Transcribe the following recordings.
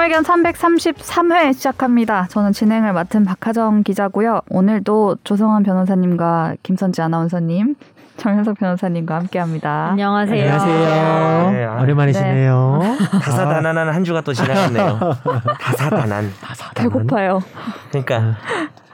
최종의견 333회 시작합니다. 저는 진행을 맡은 박하정 기자고요. 오늘도 조성환 변호사님과 김선지 아나운서님, 정현석 변호사님과 함께합니다. 안녕하세요. 안녕하세요. 네, 아, 오랜만이시네요. 다사다난한 한 주가 또 지나갔네요. 다사다난. 배고파요. 그러니까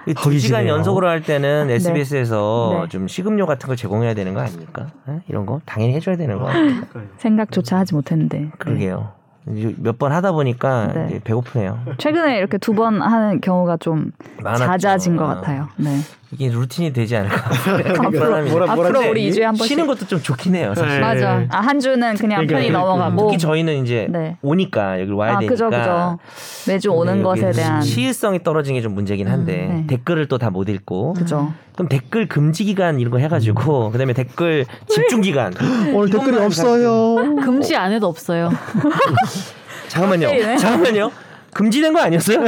이 두. 시간 연속으로 할 때는 SBS에서 네. 좀 식음료 같은 걸 제공해야 되는 거 아닙니까? 에? 이런 거 당연히 해줘야 되는 거 아닙니까? 생각조차 하지 못했는데. 그러게요. 몇 번 하다 보니까 네. 이제 배고프네요. 최근에 이렇게 두 번 하는 경우가 좀 많았죠. 잦아진 것 아, 같아요. 네. 이게 루틴이 되지 않을까. 앞으로, 뭐라- 앞으로 뭐라 우리 2주에 한 번씩. 쉬는 것도 좀 좋긴 해요. 사실. 네. 맞아. 아, 한 주는 그냥 그러니까, 편히 그러니까. 넘어가고. 특히 저희는 이제 네. 오니까 여기 와야 아, 되니까. 그죠, 그죠. 매주 오는 것에 대한. 시일성이 떨어진 게 좀 문제긴 한데 네. 댓글을 또 다 못 읽고 그죠. 그럼 댓글 금지 기간 이런 거 해가지고 그다음에 댓글 집중 기간 오늘 댓글이 이것만 없어요. 금지 안 해도 없어요. 잠깐만요. 잠깐만요 금지된 거 아니었어요?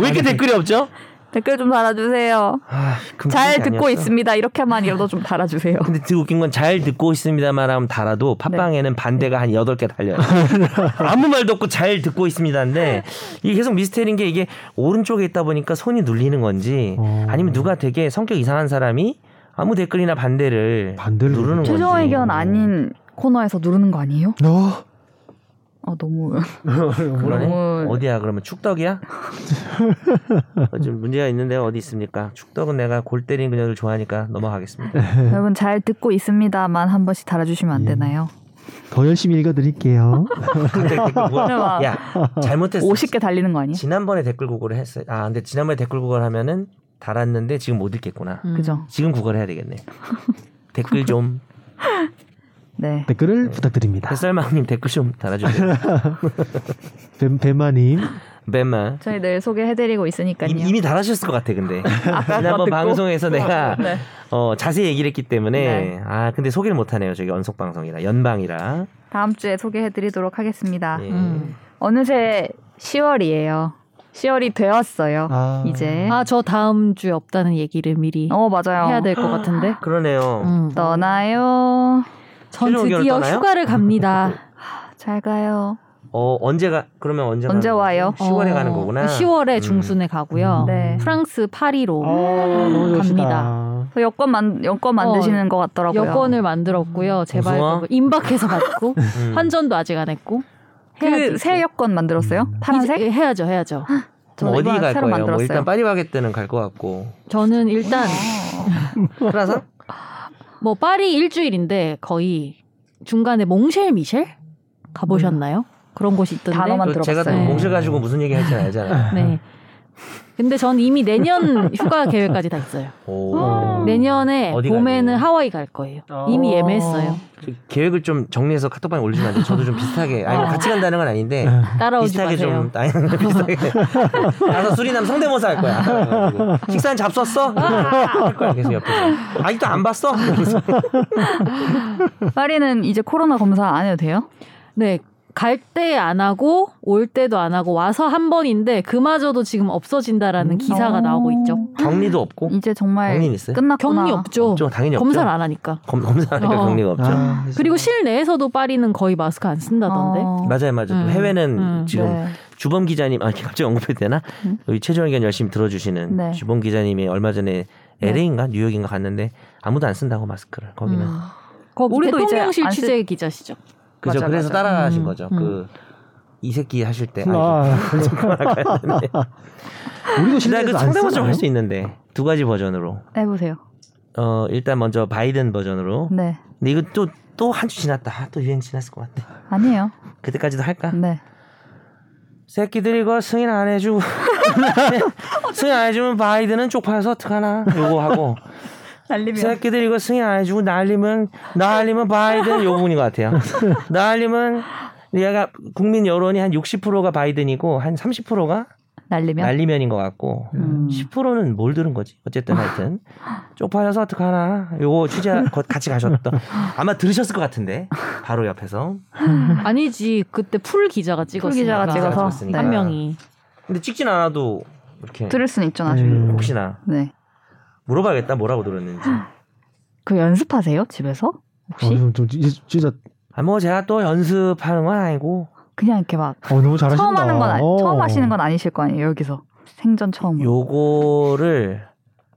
왜 이렇게 댓글이 없죠? 댓글 좀 달아주세요. 아, 잘게 듣고 아니었어. 있습니다. 이렇게만 이러도 좀 달아주세요. 근데 웃긴 건 잘 듣고 있습니다만 하면 달아도 팟빵에는 반대가 한 8개 달려요. 아무 말도 없고 잘 듣고 있습니다인데 이게 계속 미스테리인 게 이게 오른쪽에 있다 보니까 손이 눌리는 건지 어. 아니면 누가 되게 성격 이상한 사람이 아무 댓글이나 반대를 반대를 누르는 건지. 최종 의견 아닌 코너에서 누르는 거 아니에요? 어? 아 너무. 너무- 어디야? 그러면 축덕이야? 어, 좀 문제가 있는데 어디 있습니까? 축덕은 내가 골 때리는 그녀를 좋아하니까 넘어가겠습니다. 여러분 잘 듣고 있습니다만 한 번씩 달아주시면 안 되나요? 더 열심히 읽어드릴게요. 야 잘못했어. 50개 달리는 거 아니에요? 지난번에 댓글 구걸을 했어요. 아 근데 지난번에 댓글 구걸 하면은 달았는데 지금 못 읽겠구나. 음. 그죠? 지금 구걸해야 되겠네. 댓글 좀 네. 댓글을 부탁드립니다. 햇살마님 댓글 좀 달아주세요. 뱀, 뱀마님. 뱀마 저희 늘 소개해드리고 있으니까요. 이미, 이미 달아주셨을 것 같아 근데 지난번 듣고? 방송에서 내가 네. 어, 자세히 얘기를 했기 때문에 네. 아 근데 소개를 못하네요 저기 연속 방송이라 연방이라 다음 주에 소개해드리도록 하겠습니다. 예. 음. 어느새 10월이에요. 10월이 되었어요. 아. 이제. 아, 저 다음 주에 없다는 얘기를 미리 어 맞아요. 해야 될 것 같은데. 그러네요 음. 떠나요. 전 드디어 떠나요? 휴가를 갑니다. 잘 가요. 어 언제가 그러면 언제 언제 와요? 거지? 10월에 어, 가는 거구나 10월에 음. 중순에 가고요. 네. 프랑스 파리로 어, 너무 좋으시다. 갑니다. 그 여권 만 여권 만드시는 것 같더라고요. 여권을 만들었고요. 제발 고소아? 임박해서 받고 음. 환전도 아직 안 했고. 해야지, 그새 여권 만들었어요? 음. 파란색? 이제 해야죠, 해야죠. 저 그럼 어디 갈 새로 거예요? 뭐 만들었어요. 일단 파리바게뜨는 갈 것 같고 저는 일단 프라상? 뭐 파리 일주일인데 거의 중간에 몽쉘 미셸 가보셨나요? 그런 곳이 있던데. 단어만 그 제가 또 들어봤어요. 몽실 가지고 무슨 얘기 할지 알잖아요 네. 근데 전 이미 내년 휴가 계획까지 다 있어요. 오. 내년에 어디 봄에는 가요? 하와이 갈 거예요. 어. 이미 예매했어요. 저 계획을 좀 정리해서 카톡방에 올리면 안 돼요? 저도 좀 비슷하게 아니 뭐 같이 간다는 건 아닌데 따라오지 비슷하게 마세요. 좀 아니 비슷하게 가서 수리남 성대모사 할 거야 식사는 잡섰어? 할 거야 계속 옆에서 아직도 안 봤어? 파리는 이제 코로나 검사 안 해도 돼요? 네. 갈 때 안 하고 올 때도 안 하고 와서 한 번인데 그마저도 지금 없어진다라는 기사가 어. 나오고 있죠. 격리도 없고 이제 정말 있어요? 끝났구나. 격리 없죠. 없죠 당연히 없죠 검사를 안 하니까. 검, 검사하니까 어. 격리가 없죠 아, 그리고 실내에서도 파리는 거의 마스크 안 쓴다던데. 어. 맞아요 맞아요 또 음. 해외는 음. 지금 네. 주범 기자님 아 갑자기 언급해도 되나 음. 여기 최종 의견 열심히 들어주시는 네. 주범 기자님이 얼마 전에 네. LA인가 뉴욕인가 갔는데 아무도 안 쓴다고 마스크를 거기는 음. 거 우리도 대통령실 취재 기자시죠. 그죠 맞아, 그래서 맞아. 따라가신 음, 거죠 음. 그이 새끼 하실 때 아, 우리도 나 실내에서 그안 상대모사 쓰나요? 할수 있는데 두 가지 버전으로 해보세요. 어 일단 먼저 바이든 버전으로 네. 근데 이거 또 또 한 주 지났다 아, 또 유행 지났을 것 같아 아니에요. 그때까지도 할까 네. 새끼들 이거 승인 안 해주고 승인 안 해주면 바이든은 쪽팔려서 어떡하나 요거 하고 날리면 새끼들 이거 승인 안 해주고 날리면 날리면 바이든 요 부분인 것 같아요 날리면 얘가 국민 여론이 한 60%가 바이든이고 한 30%가 날리면 날리면인 것 같고 음. 10%는 뭘 들은 거지 어쨌든 하여튼 쪽팔려서 어떡하나 요거 취재 거- 같이 가셨던 아마 들으셨을 것 같은데 바로 옆에서 아니지 그때 풀 기자가 찍었으니까. 기자가 찍어서 찍었으니까. 한 명이. 근데 찍진 않아도 이렇게 들을 수는 있죠 나중에. 음. 혹시나 네. 물어봐야겠다 뭐라고 들었는지 그 연습하세요 집에서 혹시? 어, 좀, 좀, 진짜 아 뭐 제가 또 연습하는 건 아니고 그냥 이렇게 막 어, 너무 잘하신다. 처음 하는 건 아니, 어. 처음 하시는 건 아니실 거 아니에요 여기서 생전 처음. 요거를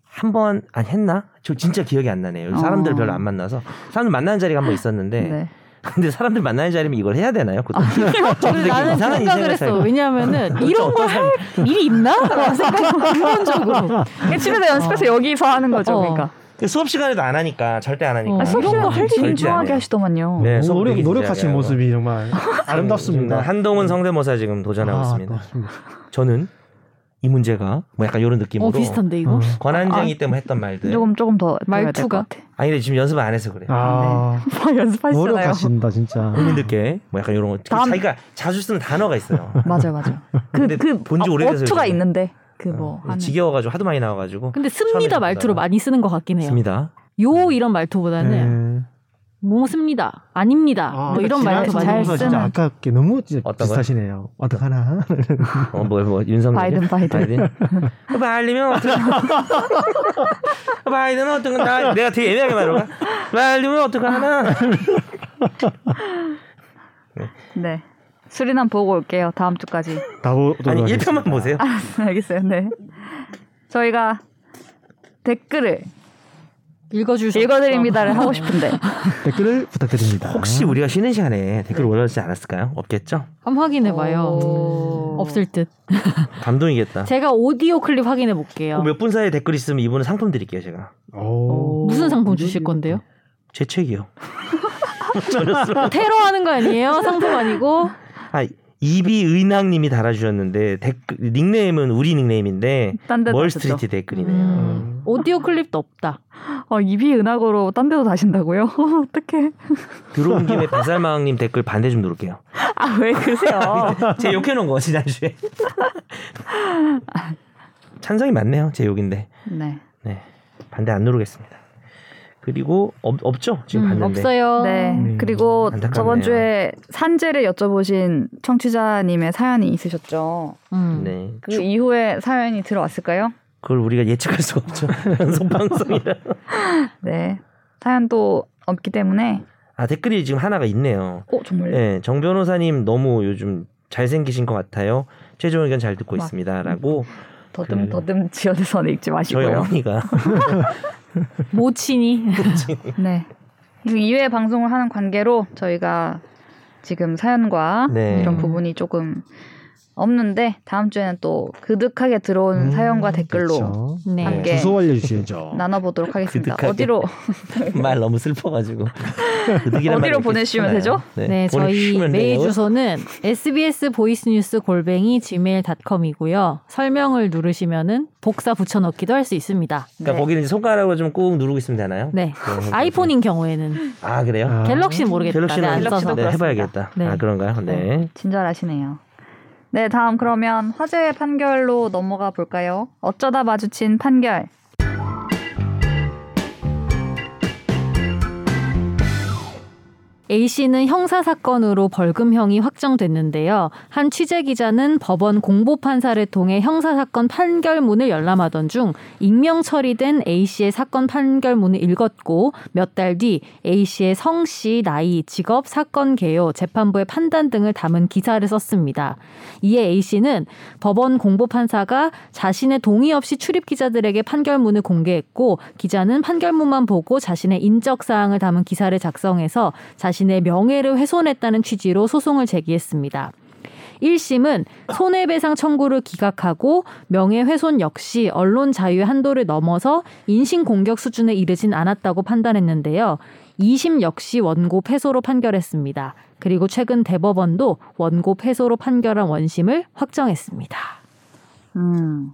한 번 안 했나? 저 진짜 기억이 안 나네요. 사람들 어. 별로 안 만나서 사람들 만나는 자리가 한 번 있었는데 네. 근데 사람들 만나는 자리면 이걸 해야 되나요? 근데 되게 나는 그 생각을 했어. 왜냐하면은 이런 걸 할 일이 있나? 라는 생각이 근본적으로. 그냥 집에서 연습해서 여기서 하는 거죠. 어. 그러니까 수업 시간에도 안 하니까 절대 안 하니까. 어, 아, 수업 이런 시간 거할 되게 일이 진중하게 안 해요. 하시더만요. 네, 어, 노력, 노력하신 모습이 정말 아름답습니다. 한동훈 성대모사 지금 도전하고 아, 있습니다. 저는 이 문제가 뭐 약간 이런 느낌으로 어 비슷한데 이거? 어. 권한쟁이 때문에 했던 말들. 조금 조금 더 말투가? 아니 근데 지금 연습을 안 해서 그래. 요 아, 연습하시잖아요. 노력하신다 진짜. 국민들께 뭐 약간 이런 거 다음- 자기가 자주 쓰는 단어가 있어요. 맞아요, 맞아요. 근데 그그 본지 오래돼서 어투가. 있는데 그뭐 어, 하는. 지겨워가지고 하도 많이 나와가지고 근데 씁니다 말투로. 많이 쓰는 것 같긴 해요. 씁니다. 요 이런 말투보다는 네. 뭐 씁니다. 아닙니다. 아, 뭐 이런 지난 말투 많이 써요. 진짜 쓰는. 아깝게 너무 진짜 어떤 거요? 비슷하시네요. 어떡하나. 어뭐뭐 뭐, 윤석열 바이든, 바이든. 바이든면 어떡 바이든은 어떤 나 내가 되게 애매하게 거야. 바이든은 어떡하나. 네. 수리남 보고 올게요. 다음 주까지. 다 보- 아니 보도록 1편만 하겠습니다. 보세요. 알겠어요. 네. 저희가 댓글을 읽어줄 수 읽어드립니다를. 하고 싶은데 댓글을 부탁드립니다. 혹시 우리가 쉬는 시간에 댓글 올려주지 않았을까요? 없겠죠? 한번 확인해봐요. 오. 없을 듯. 감동이겠다. 제가 오디오 클립 확인해 볼게요. 몇 분 사이에 댓글 있으면 이분은 상품 드릴게요 제가. 오. 무슨 상품 주실 건데요? 제 책이요. 테러하는 거 아니에요? 상품 아니고? 아 이비의낙님이 달아주셨는데 댓글 닉네임은 우리 닉네임인데 멀스트리트 하셨죠? 댓글이네요. 음, 오디오 클립도 없다. 어, 은하고로 딴 데도 다신다고요? 어떡해. 들어온 김에 배살마왕님 댓글 반대 좀 누를게요. 아, 왜 그러세요? 제 욕해놓은 거 지난주에. 찬성이 많네요. 제 욕인데. 네. 네 반대 안 누르겠습니다. 그리고 없, 없죠 지금 음, 봤는데. 없어요. 네. 네. 그리고 안타깝네요. 저번 주에 산재를 여쭤보신 청취자님의 사연이 있으셨죠. 음. 네. 그 이후에 사연이 들어왔을까요? 그걸 우리가 예측할 수가 없죠. 연속 방송이라. 네. 사연도 없기 때문에. 아 댓글이 지금 하나가 있네요. 어, 정말요? 네, 정 변호사님 너무 요즘 잘생기신 것 같아요. 최종 의견 잘 듣고 막- 있습니다라고 더듬 그- 더듬 지어내서는 읽지 저희 마시고요. 어머니가 모친이. 네. 이 2회 방송을 하는 관계로 저희가 지금 사연과 네. 이런 부분이 조금 없는데 다음 주에는 또 그득하게 들어온 음, 사연과 댓글로 그렇죠. 네. 함께 주소 알려주셔야죠. 나눠보도록 하겠습니다. 그득하게. 어디로 말 너무 슬퍼가지고 어디로 쓰잖아요. 되죠? 네, 저희 보내주시면 메일 돼요. 주소는 sbs 보이스뉴스 골뱅이 gmail.com이고요. 설명을 누르시면은 복사 붙여넣기도 할 수 있습니다. 그러니까 네. 거기는 손가락으로 좀 꾹 누르고 있으면 되나요? 네. 네, 아이폰인 경우에는 아 그래요? 아. 갤럭시는 모르겠다. 갤럭시는 네, 안 써서. 네. 해봐야겠다. 네. 아 그런가요? 네. 친절하시네요. 네, 다음 그러면 화제의 판결로 넘어가 볼까요? 어쩌다 마주친 판결. A 씨는 형사 사건으로 벌금형이 확정됐는데요. 한 취재 기자는 법원 공보 판사를 통해 형사 사건 판결문을 열람하던 중 익명 처리된 A 씨의 사건 판결문을 읽었고 몇 달 뒤 A 씨의 성씨, 나이, 직업, 사건 개요, 재판부의 판단 등을 담은 기사를 썼습니다. 이에 A 씨는 법원 공보 판사가 자신의 동의 없이 출입 기자들에게 판결문을 공개했고 기자는 판결문만 보고 자신의 인적 사항을 담은 기사를 작성해서 자신 의 명예를 훼손했다는 취지로 소송을 제기했습니다. 1심은 손해배상 청구를 기각하고 명예훼손 역시 언론 자유의 한도를 넘어서 인신공격 수준에 이르진 않았다고 판단했는데요. 2심 역시 원고 패소로 판결했습니다. 그리고 최근 대법원도 원고 패소로 판결한 원심을 확정했습니다. 음,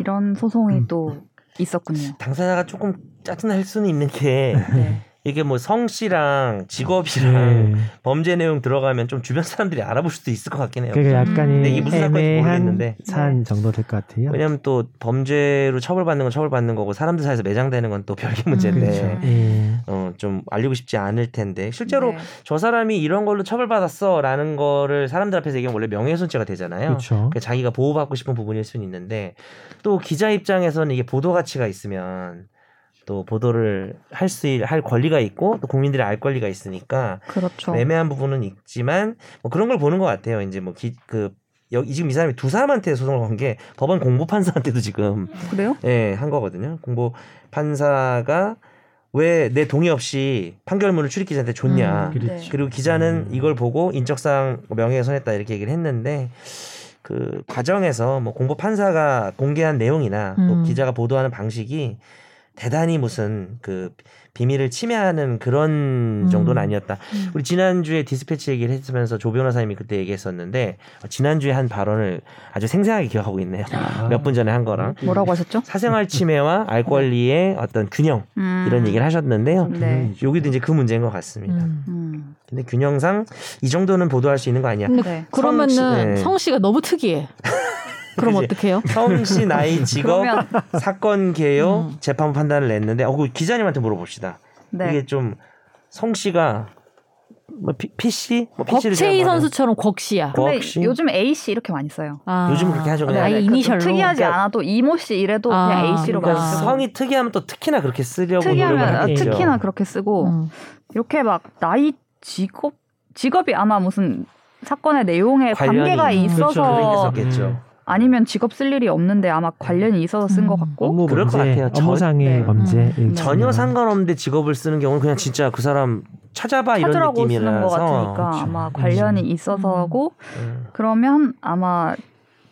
이런 소송이 또 있었군요. 당사자가 조금 짜증날 수는 있는 게 네. 이게 뭐 성씨랑 직업이랑 네. 범죄 내용 들어가면 좀 주변 사람들이 알아볼 수도 있을 것 같긴 해요. 그러니까 약간이 근데 이게 무슨 사건인지 애매한 모르겠는데. 사안 정도 될 것 같아요. 왜냐면 또 범죄로 처벌받는 건 처벌받는 거고 사람들 사이에서 매장되는 건 또 별개 문제인데 그렇죠. 예. 어, 좀 알리고 싶지 않을 텐데 실제로 네. 저 사람이 이런 걸로 처벌받았어라는 거를 사람들 앞에서 얘기하면 원래 명예훼손죄가 되잖아요. 그렇죠. 그러니까 자기가 보호받고 싶은 부분일 수는 있는데 또 기자 입장에서는 이게 보도 가치가 있으면 또 보도를 할 수 할 권리가 있고 또 국민들이 알 권리가 있으니까 그렇죠. 애매한 부분은 있지만 뭐 그런 걸 보는 것 같아요. 이제 뭐그 여기 지금 이 사람이 두 사람한테 소송을 건 게 법원 공보 판사한테도 지금 그래요? 예, 한 거거든요. 공보 판사가 왜 내 동의 없이 판결문을 출입 기자한테 줬냐. 음, 네. 그리고 기자는 음. 이걸 보고 인적사항 명예훼손했다 이렇게 얘기를 했는데 그 과정에서 뭐 공보 판사가 공개한 내용이나 또 음. 기자가 보도하는 방식이 대단히 무슨 그 비밀을 침해하는 그런 음. 정도는 아니었다. 음. 우리 지난주에 디스패치 얘기를 했으면서 조 변호사님이 그때 얘기했었는데 어, 지난주에 한 발언을 아주 생생하게 기억하고 있네요. 아. 몇분 전에 한 거랑 뭐라고 하셨죠? 사생활 침해와 알 권리의 어떤 균형 음. 이런 얘기를 하셨는데요. 네. 여기도 이제 그 문제인 것 같습니다. 음. 음. 근데 균형상 이 정도는 보도할 수 있는 거 아니야? 네. 그러면은 네. 성 씨가 너무 특이해. 그럼? 어떡해요? 성씨 나이 직업 그러면 사건 개요 음. 재판부 판단을 냈는데 어, 그 기자님한테 물어봅시다. 네. 이게 좀 성씨가 뭐 피, PC 뭐 PC를 곽채희 선수처럼 곽씨야. 곽- 근데 혹시? 요즘 A 씨 이렇게 많이 써요. 아. 요즘 그렇게 하죠, 그냥. 아예 네, 그 이니셜로. 특이하지 그러니까- 않아도 이모 씨 이래도 아, 그냥 A 씨로 그러니까 많이 쓰고. 성이 특이하면 또 특히나 그렇게 쓰려고 특이하면 아. 특히나 그렇게 쓰고 음. 이렇게 막 나이 직업 직업이 아마 무슨 사건의 내용에 관련이 관계가 음, 있어서 그렇죠. 아니면 직업 쓸 일이 없는데 아마 관련이 있어서 쓴것 음. 같고 업무 그럴 것 같아요. 저- 업무상의 네. 범죄. 음. 일 전혀 음. 상관없는데 직업을 쓰는 경우는 그냥 진짜 그 사람 찾아봐 이런 찾으라고 쓰는 느낌이라서 것 같으니까 그렇죠. 아마 관련이 음. 있어서고 음. 그러면 아마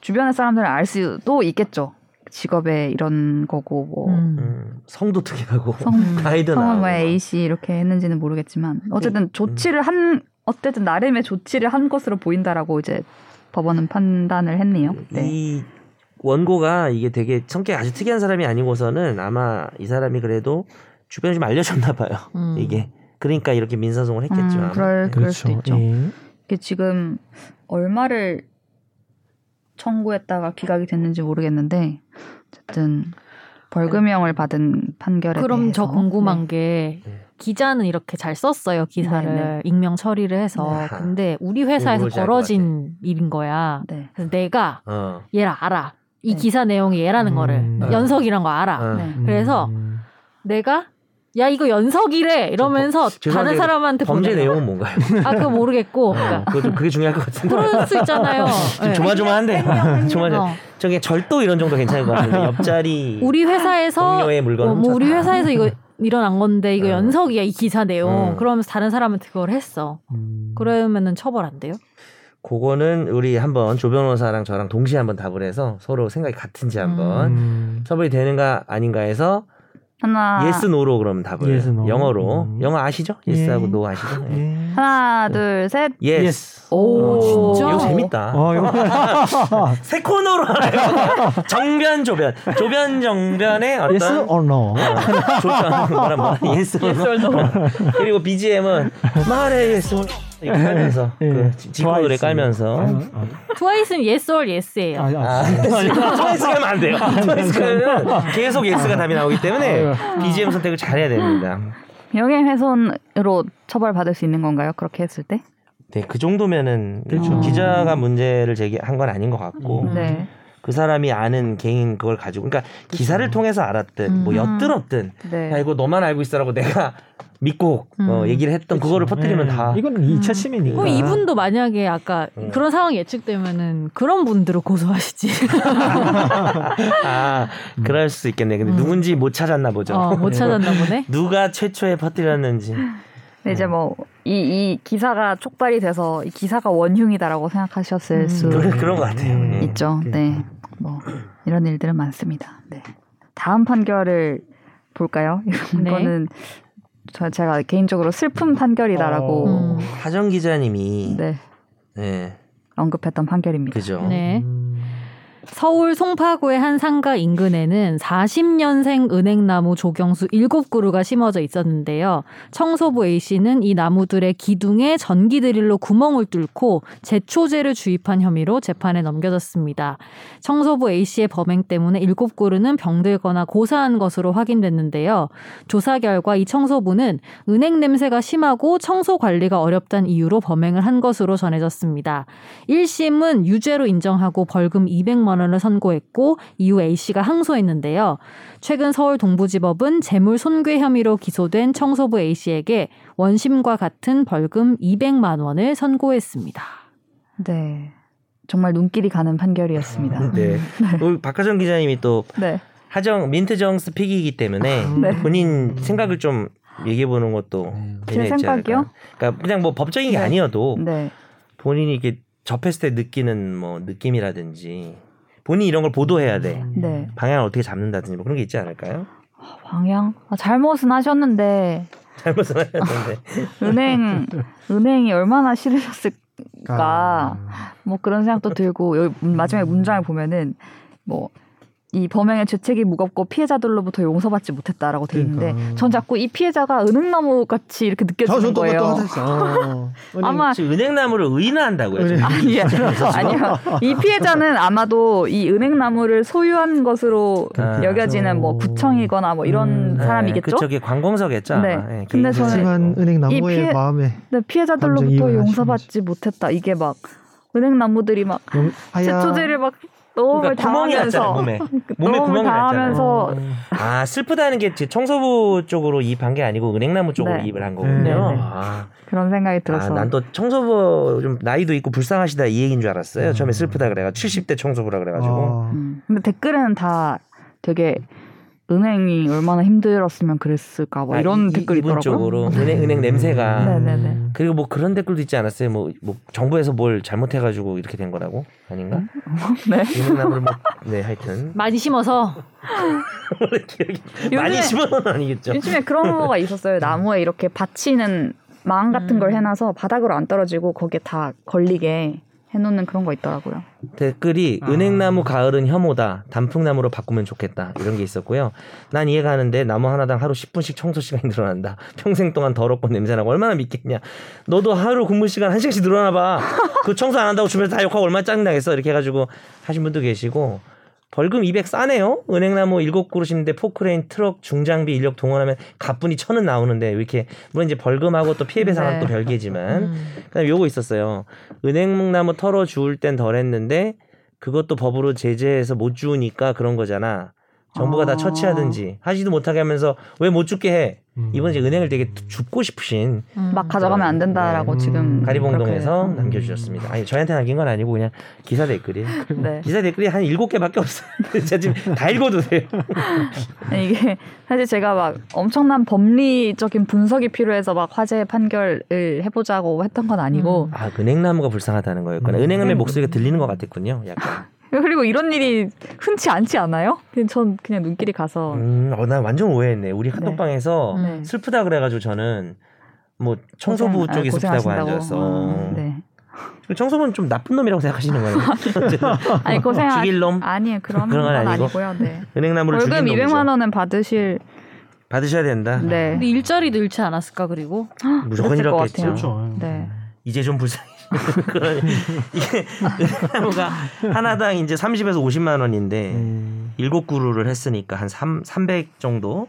주변의 사람들은 알 수도 있겠죠. 직업에 이런 거고 뭐 음. 음, 성도 특이하고 성, 나이도 성은 A 씨 이렇게 했는지는 모르겠지만 어쨌든 조치를 한 어쨌든 나름의 조치를 한 것으로 보인다라고 이제 법원은 판단을 했네요. 네. 이 원고가 이게 되게 성격이 아주 특이한 사람이 아니고서는 아마 이 사람이 그래도 주변에 좀 알려졌나 봐요. 음. 이게 그러니까 이렇게 민사소송을 했겠죠. 음. 그럴 네. 그럴 수도 그렇죠. 있죠. 예. 이게 지금 얼마를 청구했다가 기각이 됐는지 모르겠는데 어쨌든 벌금형을 받은 판결에 그럼 저 대해서 궁금한 게 네. 기자는 이렇게 잘 썼어요 기사를 네, 네. 익명 처리를 해서 네. 근데 우리 회사에서 벌어진 일인 거야 네. 그래서 내가 어. 얘를 알아 이 네. 기사 내용이 얘라는 음. 거를 네. 연석이란 거 알아 어. 네. 그래서 음. 내가 야 이거 연석이래 이러면서 다른 죄송한데 사람한테 범죄 보내요. 내용은 뭔가요? 아 그거 모르겠고 어, 그러니까 그거 좀 그게 중요할 것 같은데. 그럴 수 있잖아요 좀 네. 조마조마한데. 조마조. 어. 저기 절도 이런 정도 괜찮을 것 같은데 옆자리 우리 회사에서 동료의 물건 어, 뭐 우리 훔쳤다. 회사에서 이거 일어난 건데 이거 어. 연석이야 이 기사 내용 음. 그러면서 다른 사람한테 그걸 했어 음. 그러면은 처벌 안 돼요? 그거는 우리 한번 조 변호사랑 저랑 동시에 한번 답을 해서 서로 생각이 같은지 한번 음. 처벌이 되는가 아닌가 해서 하나 yes no로 그럼 답을 Yes, no. 영어로 음. 영어 아시죠? yes하고 예. no 아시죠? 예. 예. 하나 둘 셋. yes. 오, 어, 진짜? 이거 재밌다. 어, 이거 새 코너로 하나요? 정변 조변. 조변 정변의 어떤 yes or no? 어, 좋다. 뭐라 뭐라 yes no. 그리고 BGM은 말해 yes no. 이렇게 깔면서 예. 그 지코 노래. 깔면서 아, 트와이스는 yes or yes예요. 아, 아, 아, 트와이스 가면 안 돼요. 트와이스 가면 계속 yes가 답이 나오기 때문에 BGM 선택을 잘해야 됩니다. 명예훼손으로 처벌받을 수 있는 건가요? 그렇게 했을 때? 네, 그 정도면은 그렇죠. 기자가 문제를 제기한 건 아닌 것 같고 음. 네. 그 사람이 아는 개인 그걸 가지고 그러니까 기사를 통해서 알았든 뭐 음. 엿들었든 네. 야 이거 너만 알고 있어라고 내가 믿고 어, 음. 얘기를 했던 그거를 퍼뜨리면 예. 다 이건 2차 침해니까. 그럼 이분도 만약에 아까 음. 그런 상황이 예측되면은 그런 분들을 고소하시지. 아, 그럴 수 있겠네. 근데 음. 누군지 못 찾았나 보죠. 어, 못 찾았나 보네. 누가 최초에 퍼뜨렸는지. 근데 이제 뭐 이 이 기사가 촉발이 돼서 이 기사가 원흉이다라고 생각하셨을 음. 수 그런 그런 것 같아요. 음. 예. 있죠. 네. 뭐 이런 일들은 많습니다. 네. 다음 판결을 볼까요? 네. 이거는 저 제가 개인적으로 슬픈 판결이다라고 음. 하정 기자님이 네, 네, 언급했던 판결입니다. 그죠. 네. 음. 서울 송파구의 한 상가 인근에는 40년생 은행나무 조경수 7그루가 심어져 있었는데요. 청소부 A씨는 이 나무들의 기둥에 전기 드릴로 구멍을 뚫고 제초제를 주입한 혐의로 재판에 넘겨졌습니다. 청소부 A씨의 범행 때문에 7그루는 병들거나 고사한 것으로 확인됐는데요. 조사 결과 이 청소부는 은행 냄새가 심하고 청소 관리가 어렵다는 이유로 범행을 한 것으로 전해졌습니다. 1심은 유죄로 인정하고 벌금 200만 200만 원을 선고했고 이후 A 씨가 항소했는데요. 최근 서울 동부지법은 재물 손괴 혐의로 기소된 청소부 A 씨에게 원심과 같은 벌금 200만 원을 선고했습니다. 네. 정말 눈길이 가는 판결이었습니다. 네. 우리 박하정 기자님이 또 네. 하정 민트정스 픽이기 때문에 네. 본인 생각을 좀 얘기해 보는 것도 제 괜찮지 생각이요? 않을까. 그러니까 그냥 뭐 법적인 게 네. 아니어도 네. 본인이 이렇게 접했을 때 느끼는 뭐 느낌이라든지 본인이 이런 걸 보도해야 돼. 네. 방향을 어떻게 잡는다든지 뭐 그런 게 있지 않을까요? 방향? 아, 잘못은 하셨는데 잘못은 하셨는데. 은행 은행이 얼마나 싫으셨을까 아. 뭐 그런 생각도 들고 여기 마지막에 문장을 보면은 뭐 이 범행의 죄책이 무겁고 피해자들로부터 용서받지 못했다라고 돼 있는데 그러니까. 전 자꾸 이 피해자가 은행나무 같이 이렇게 느껴지는 거예요. 똑같았어. 아마 은행나무를 의인화한다고요. 은행- 지금. 아니, 아니요. 이 피해자는 아마도 이 은행나무를 소유한 것으로 아, 여겨지는 뭐. 구청이거나 뭐 이런 음, 사람이겠죠. 그쪽에 관공서겠죠. 아마. 네. 예, 근데 저는- 하지만 은행 나무의 이 피해- 마음에 근데 피해자들로부터 용서받지 못했다. 이게 막 은행나무들이 막 하야 제초제를 막 너무 그러니까 구멍이 났잖아요. 당하면서 몸에. 몸에 구멍이 당하면서 났잖아요. 아 슬프다는 게 청소부 쪽으로 이입한 게 아니고 은행나무 쪽으로 네. 이입을 한 네, 거군요. 네. 아, 그런 생각이 들어서 난또 청소부 좀 나이도 있고 불쌍하시다 이 얘기인 줄 알았어요. 음. 처음에 슬프다 그래가 70대 청소부라 그래가지고 아, 음. 근데 댓글에는 다 되게 은행이 얼마나 힘들었으면 그랬을까 뭐 아, 이런 이- 댓글이 있더라고요. 은행 은행 냄새가 네네네. 그리고 뭐 그런 댓글도 있지 않았어요? 뭐, 뭐 정부에서 뭘 잘못해가지고 이렇게 된 거라고 아닌가? 네. 은행나무를 뭐, 네 하여튼 많이 심어서 기억이 요즘에- 많이 심은 건 아니겠죠. 요즘에 그런 거가 있었어요. 나무에 이렇게 받치는 망 같은 걸 음. 해놔서 바닥으로 안 떨어지고 거기에 다 걸리게 해놓는 그런 거 있더라고요. 댓글이 아. 은행나무 가을은 혐오다. 단풍나무로 바꾸면 좋겠다. 이런 게 있었고요. 난 이해가 하는데 나무 하나당 하루 10분씩 청소 시간이 늘어난다. 평생 동안 더럽고 냄새나고 얼마나 믿겠냐. 너도 하루 근무 시간 1시간씩 늘어나 봐 그 청소 안 한다고 주변에서 다 욕하고 얼마나 짜증나겠어. 이렇게 해가지고 하신 분도 계시고 벌금 200 싸네요 은행나무 7그루인데 포크레인 트럭 중장비 인력 동원하면 가뿐히 천은 나오는데 왜 이렇게 물론 이제 벌금하고 또 피해 배상은 네. 또 별개지만 음. 그다음에 요거 있었어요. 은행나무 털어 주울 땐 덜했는데 그것도 법으로 제재해서 못 주우니까 그런 거잖아. 정부가 아. 다 처치하든지 하지도 못하게 하면서 왜 못 죽게 해? 음. 이번 이제 은행을 되게 줍고 싶으신 음. 막 가져가면 안 된다라고 네. 지금 음. 가리봉동에서 그렇게- 남겨주셨습니다. 아니 저한테 남긴 건 아니고 그냥 기사 댓글이에요. 네. 기사 댓글이 한 일곱 개밖에 없어요. 제가 지금 다 읽어도 돼요. 이게 사실 제가 막 엄청난 법리적인 분석이 필요해서 막 화재 판결을 해보자고 했던 건 아니고 아 은행나무가 불쌍하다는 거였구나. 음. 은행나무의 음. 목소리가 들리는 것 같았군요. 약간. 그리고 이런 일이 흔치 않지 않아요? 그냥 전 그냥 눈길이 가서 음, 어, 난 완전 오해했네. 우리 카톡방에서 네. 슬프다 그래가지고 저는 뭐 청소부 고생- 아, 쪽이 슬프다고 고생하신다고. 앉았어. 어, 네. 청소부는 좀 나쁜 놈이라고 생각하시는 거예요. 아니 고생 죽일 놈 아니에요 그런, 그런 건건 아니고? 아니고요. 네. 은행나무를 월급 죽인 놈이죠. 200만 원은 받으실 받으셔야 된다. 네 근데 일자리도 잃지 않았을까 그리고 무조건 이렇겠죠. 같아요. 그렇죠. 네. 이제 좀 불쌍해. 그런 이게 은행나무가 하나당 이제 30에서 50만 원인데 음, 일곱 그루를 했으니까 한 3, 300 정도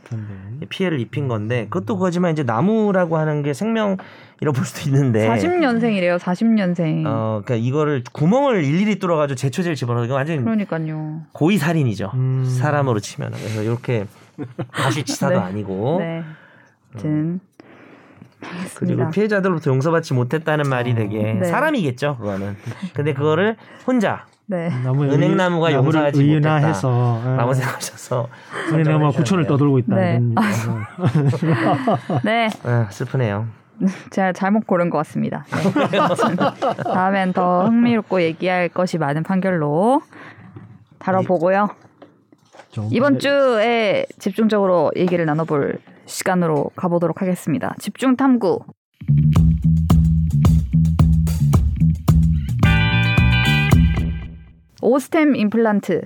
피해를 입힌 건데 그것도 그거지만 이제 나무라고 하는 게 생명이라고 볼 수도 있는데 40년생이래요. 40년생. 네. 어, 그러니까 이거를 구멍을 일일이 뚫어 가지고 제초제를 집어넣어 이거 완전 그러니까요. 고의 살인이죠. 음. 사람으로 치면 그래서 이렇게 다시 치사도 네. 아니고 네. 아무튼 알겠습니다. 피해자들로부터 용서받지 못했다는 말이 되게 네. 사람이겠죠 그거는. 근데 그거를 혼자 네. 나무 은행나무가 용서하지 의인화해서 예. 라고 생각하셔서 은행나무가 구천을 떠들고 있다. 네. 이런 네. 아, 슬프네요. 제가 잘못 고른 것 같습니다. 네. 다음엔 더 흥미롭고 얘기할 것이 많은 판결로 다뤄보고요. 좀 이번 주에 집중적으로 얘기를 나눠볼 시간으로 가보도록 하겠습니다. 집중 탐구. 오스템 임플란트,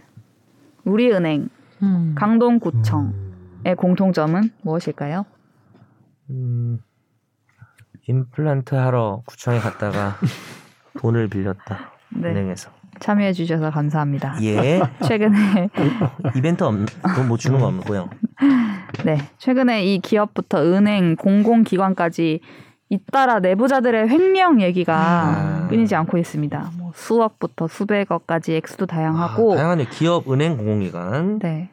우리은행, 음. 강동구청의 공통점은 무엇일까요? 음, 임플란트 하러 구청에 갔다가 돈을 빌렸다 네, 은행에서. 참여해 주셔서 감사합니다. 예. 최근에 이벤트 없, 돈못 주는 거 없고요. 네, 최근에 이 기업부터 은행, 공공기관까지 잇따라 내부자들의 횡령 얘기가 아. 끊이지 않고 있습니다. 뭐 수억부터 수백억까지 액수도 다양하고 아, 다양하네. 기업, 은행, 공공기관. 네.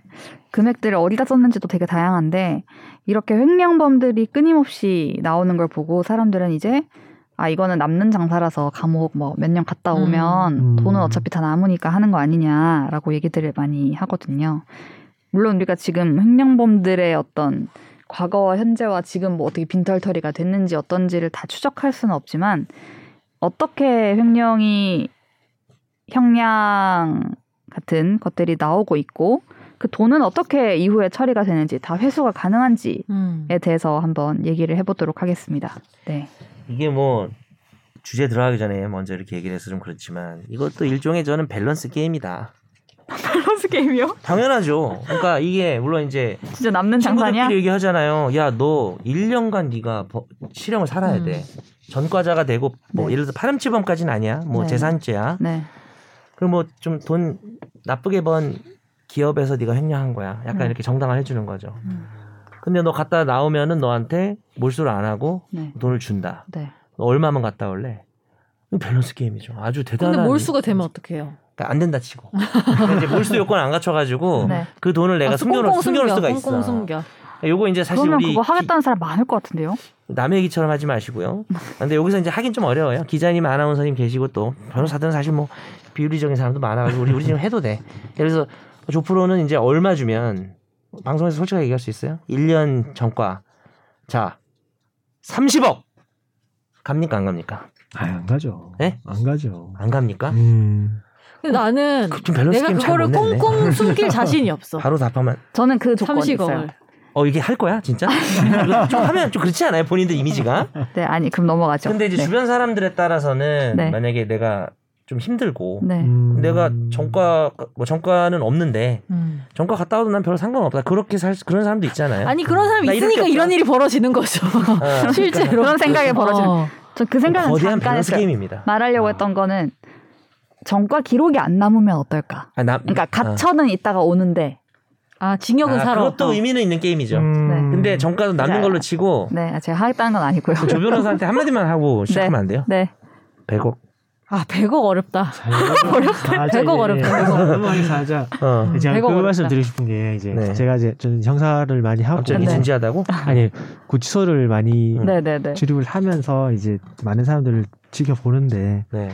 금액들을 어디다 썼는지도 되게 다양한데 이렇게 횡령범들이 끊임없이 나오는 걸 보고 사람들은 이제 아 이거는 남는 장사라서 감옥 뭐 몇 년 갔다 오면 음. 돈은 어차피 다 남으니까 하는 거 아니냐라고 얘기들을 많이 하거든요. 물론 우리가 지금 횡령범들의 어떤 과거와 현재와 지금 뭐 어떻게 빈털터리가 됐는지 어떤지를 다 추적할 수는 없지만 어떻게 횡령이 형량 같은 것들이 나오고 있고 그 돈은 어떻게 이후에 처리가 되는지 다 회수가 가능한지에 음. 대해서 한번 얘기를 해보도록 하겠습니다. 네. 이게 뭐 주제 들어가기 전에 먼저 이렇게 얘기를 해서 좀 그렇지만 이것도 일종의 저는 밸런스 게임이다. 밸런스 게임이요? 당연하죠. 그러니까 이게 물론 이제 진짜 남는 장사냐? 얘기하잖아요. 야, 너 1년간 네가 버- 실형을 살아야 음. 돼. 전과자가 되고 뭐 네. 예를 들어 파렴치범까지는 아니야. 뭐 네. 재산죄야. 네. 그럼 뭐 좀 돈 나쁘게 번 기업에서 네가 횡령한 거야. 약간 음. 이렇게 정당화해 주는 거죠. 음. 근데 너 갔다 나오면은 너한테 몰수를 안 하고 네. 돈을 준다. 네. 너 얼마만 갔다 올래? 이거 밸런스 게임이죠. 아주 대단한. 근데 몰수가 되면 어떡해요? 그러니까 안 된다 치고. 그러니까 이제 몰수 요건 안 갖춰가지고 네. 그 돈을 내가 아, 숨겨놓을, 숨겨놓을 수가 있어. 숨겨. 요거 이제 사실 그러면 우리 그거 기- 하겠다는 사람 많을 것 같은데요? 남의 얘기처럼 하지 마시고요. 근데 여기서 이제 하긴 좀 어려워요. 기자님, 아나운서님 계시고 또 변호사들은 사실 뭐 비윤리적인 사람도 많아가지고 우리 우리 지금 해도 돼. 그래서 조프로는 이제 얼마 주면 방송에서 솔직하게 얘기할 수 있어요? 1년 전과 자 30억 갑니까 안 갑니까? 아유, 안 가죠. 네? 안 가죠. 안 갑니까? 음. 근데 나는 그- 내가 그거를. 꽁꽁 숨길 자신이 없어. 바로 답하면 저는 그 조건이 있어요. 30억을. 어 이게 할 거야 진짜? 좀 하면 좀 그렇지 않아요 본인들 이미지가? 네, 아니 그럼 넘어가죠. 근데 이제 네. 주변 사람들에 따라서는 네. 만약에 내가 좀 힘들고 네. 음. 내가 전과 뭐 전과는 없는데 음. 전과 갔다 와도 난 별로 상관없다 그렇게 살 그런 사람도 있잖아요. 아니 그런 사람이 있으니까 게 이런. 일이 벌어지는 거죠. 어, 실제로 그런 생각이 벌어지는. 어. 저그 생각은 거대한 잠깐 했어요. 게임입니다. 말하려고 아. 했던 거는 전과 기록이 안 남으면 어떨까? 아, 나, 그러니까 갇혀는 있다가 오는데 아 징역은 아, 살아. 그것도 의미는 있는 게임이죠. 음. 네. 근데 전과도 남는 맞아요. 걸로 치고 네, 제가 하겠다는 건 아니고요. 그조 변호사한테 한마디만 하고 시작하면 안 돼요? 네. 100억. 아 100억 어렵다. 어렵다. 백억 어렵다, 백억. 넘어가기 살자. 어. 제가 그 어렵다. 말씀 드리고 싶은 게 이제 네. 제가 이제 저는 형사를 많이 하고 갑자기 네. 진지하다고? 아니 구치소를 많이 음. 네, 네, 네. 출입을 하면서 이제 많은 사람들을 지켜보는데 네.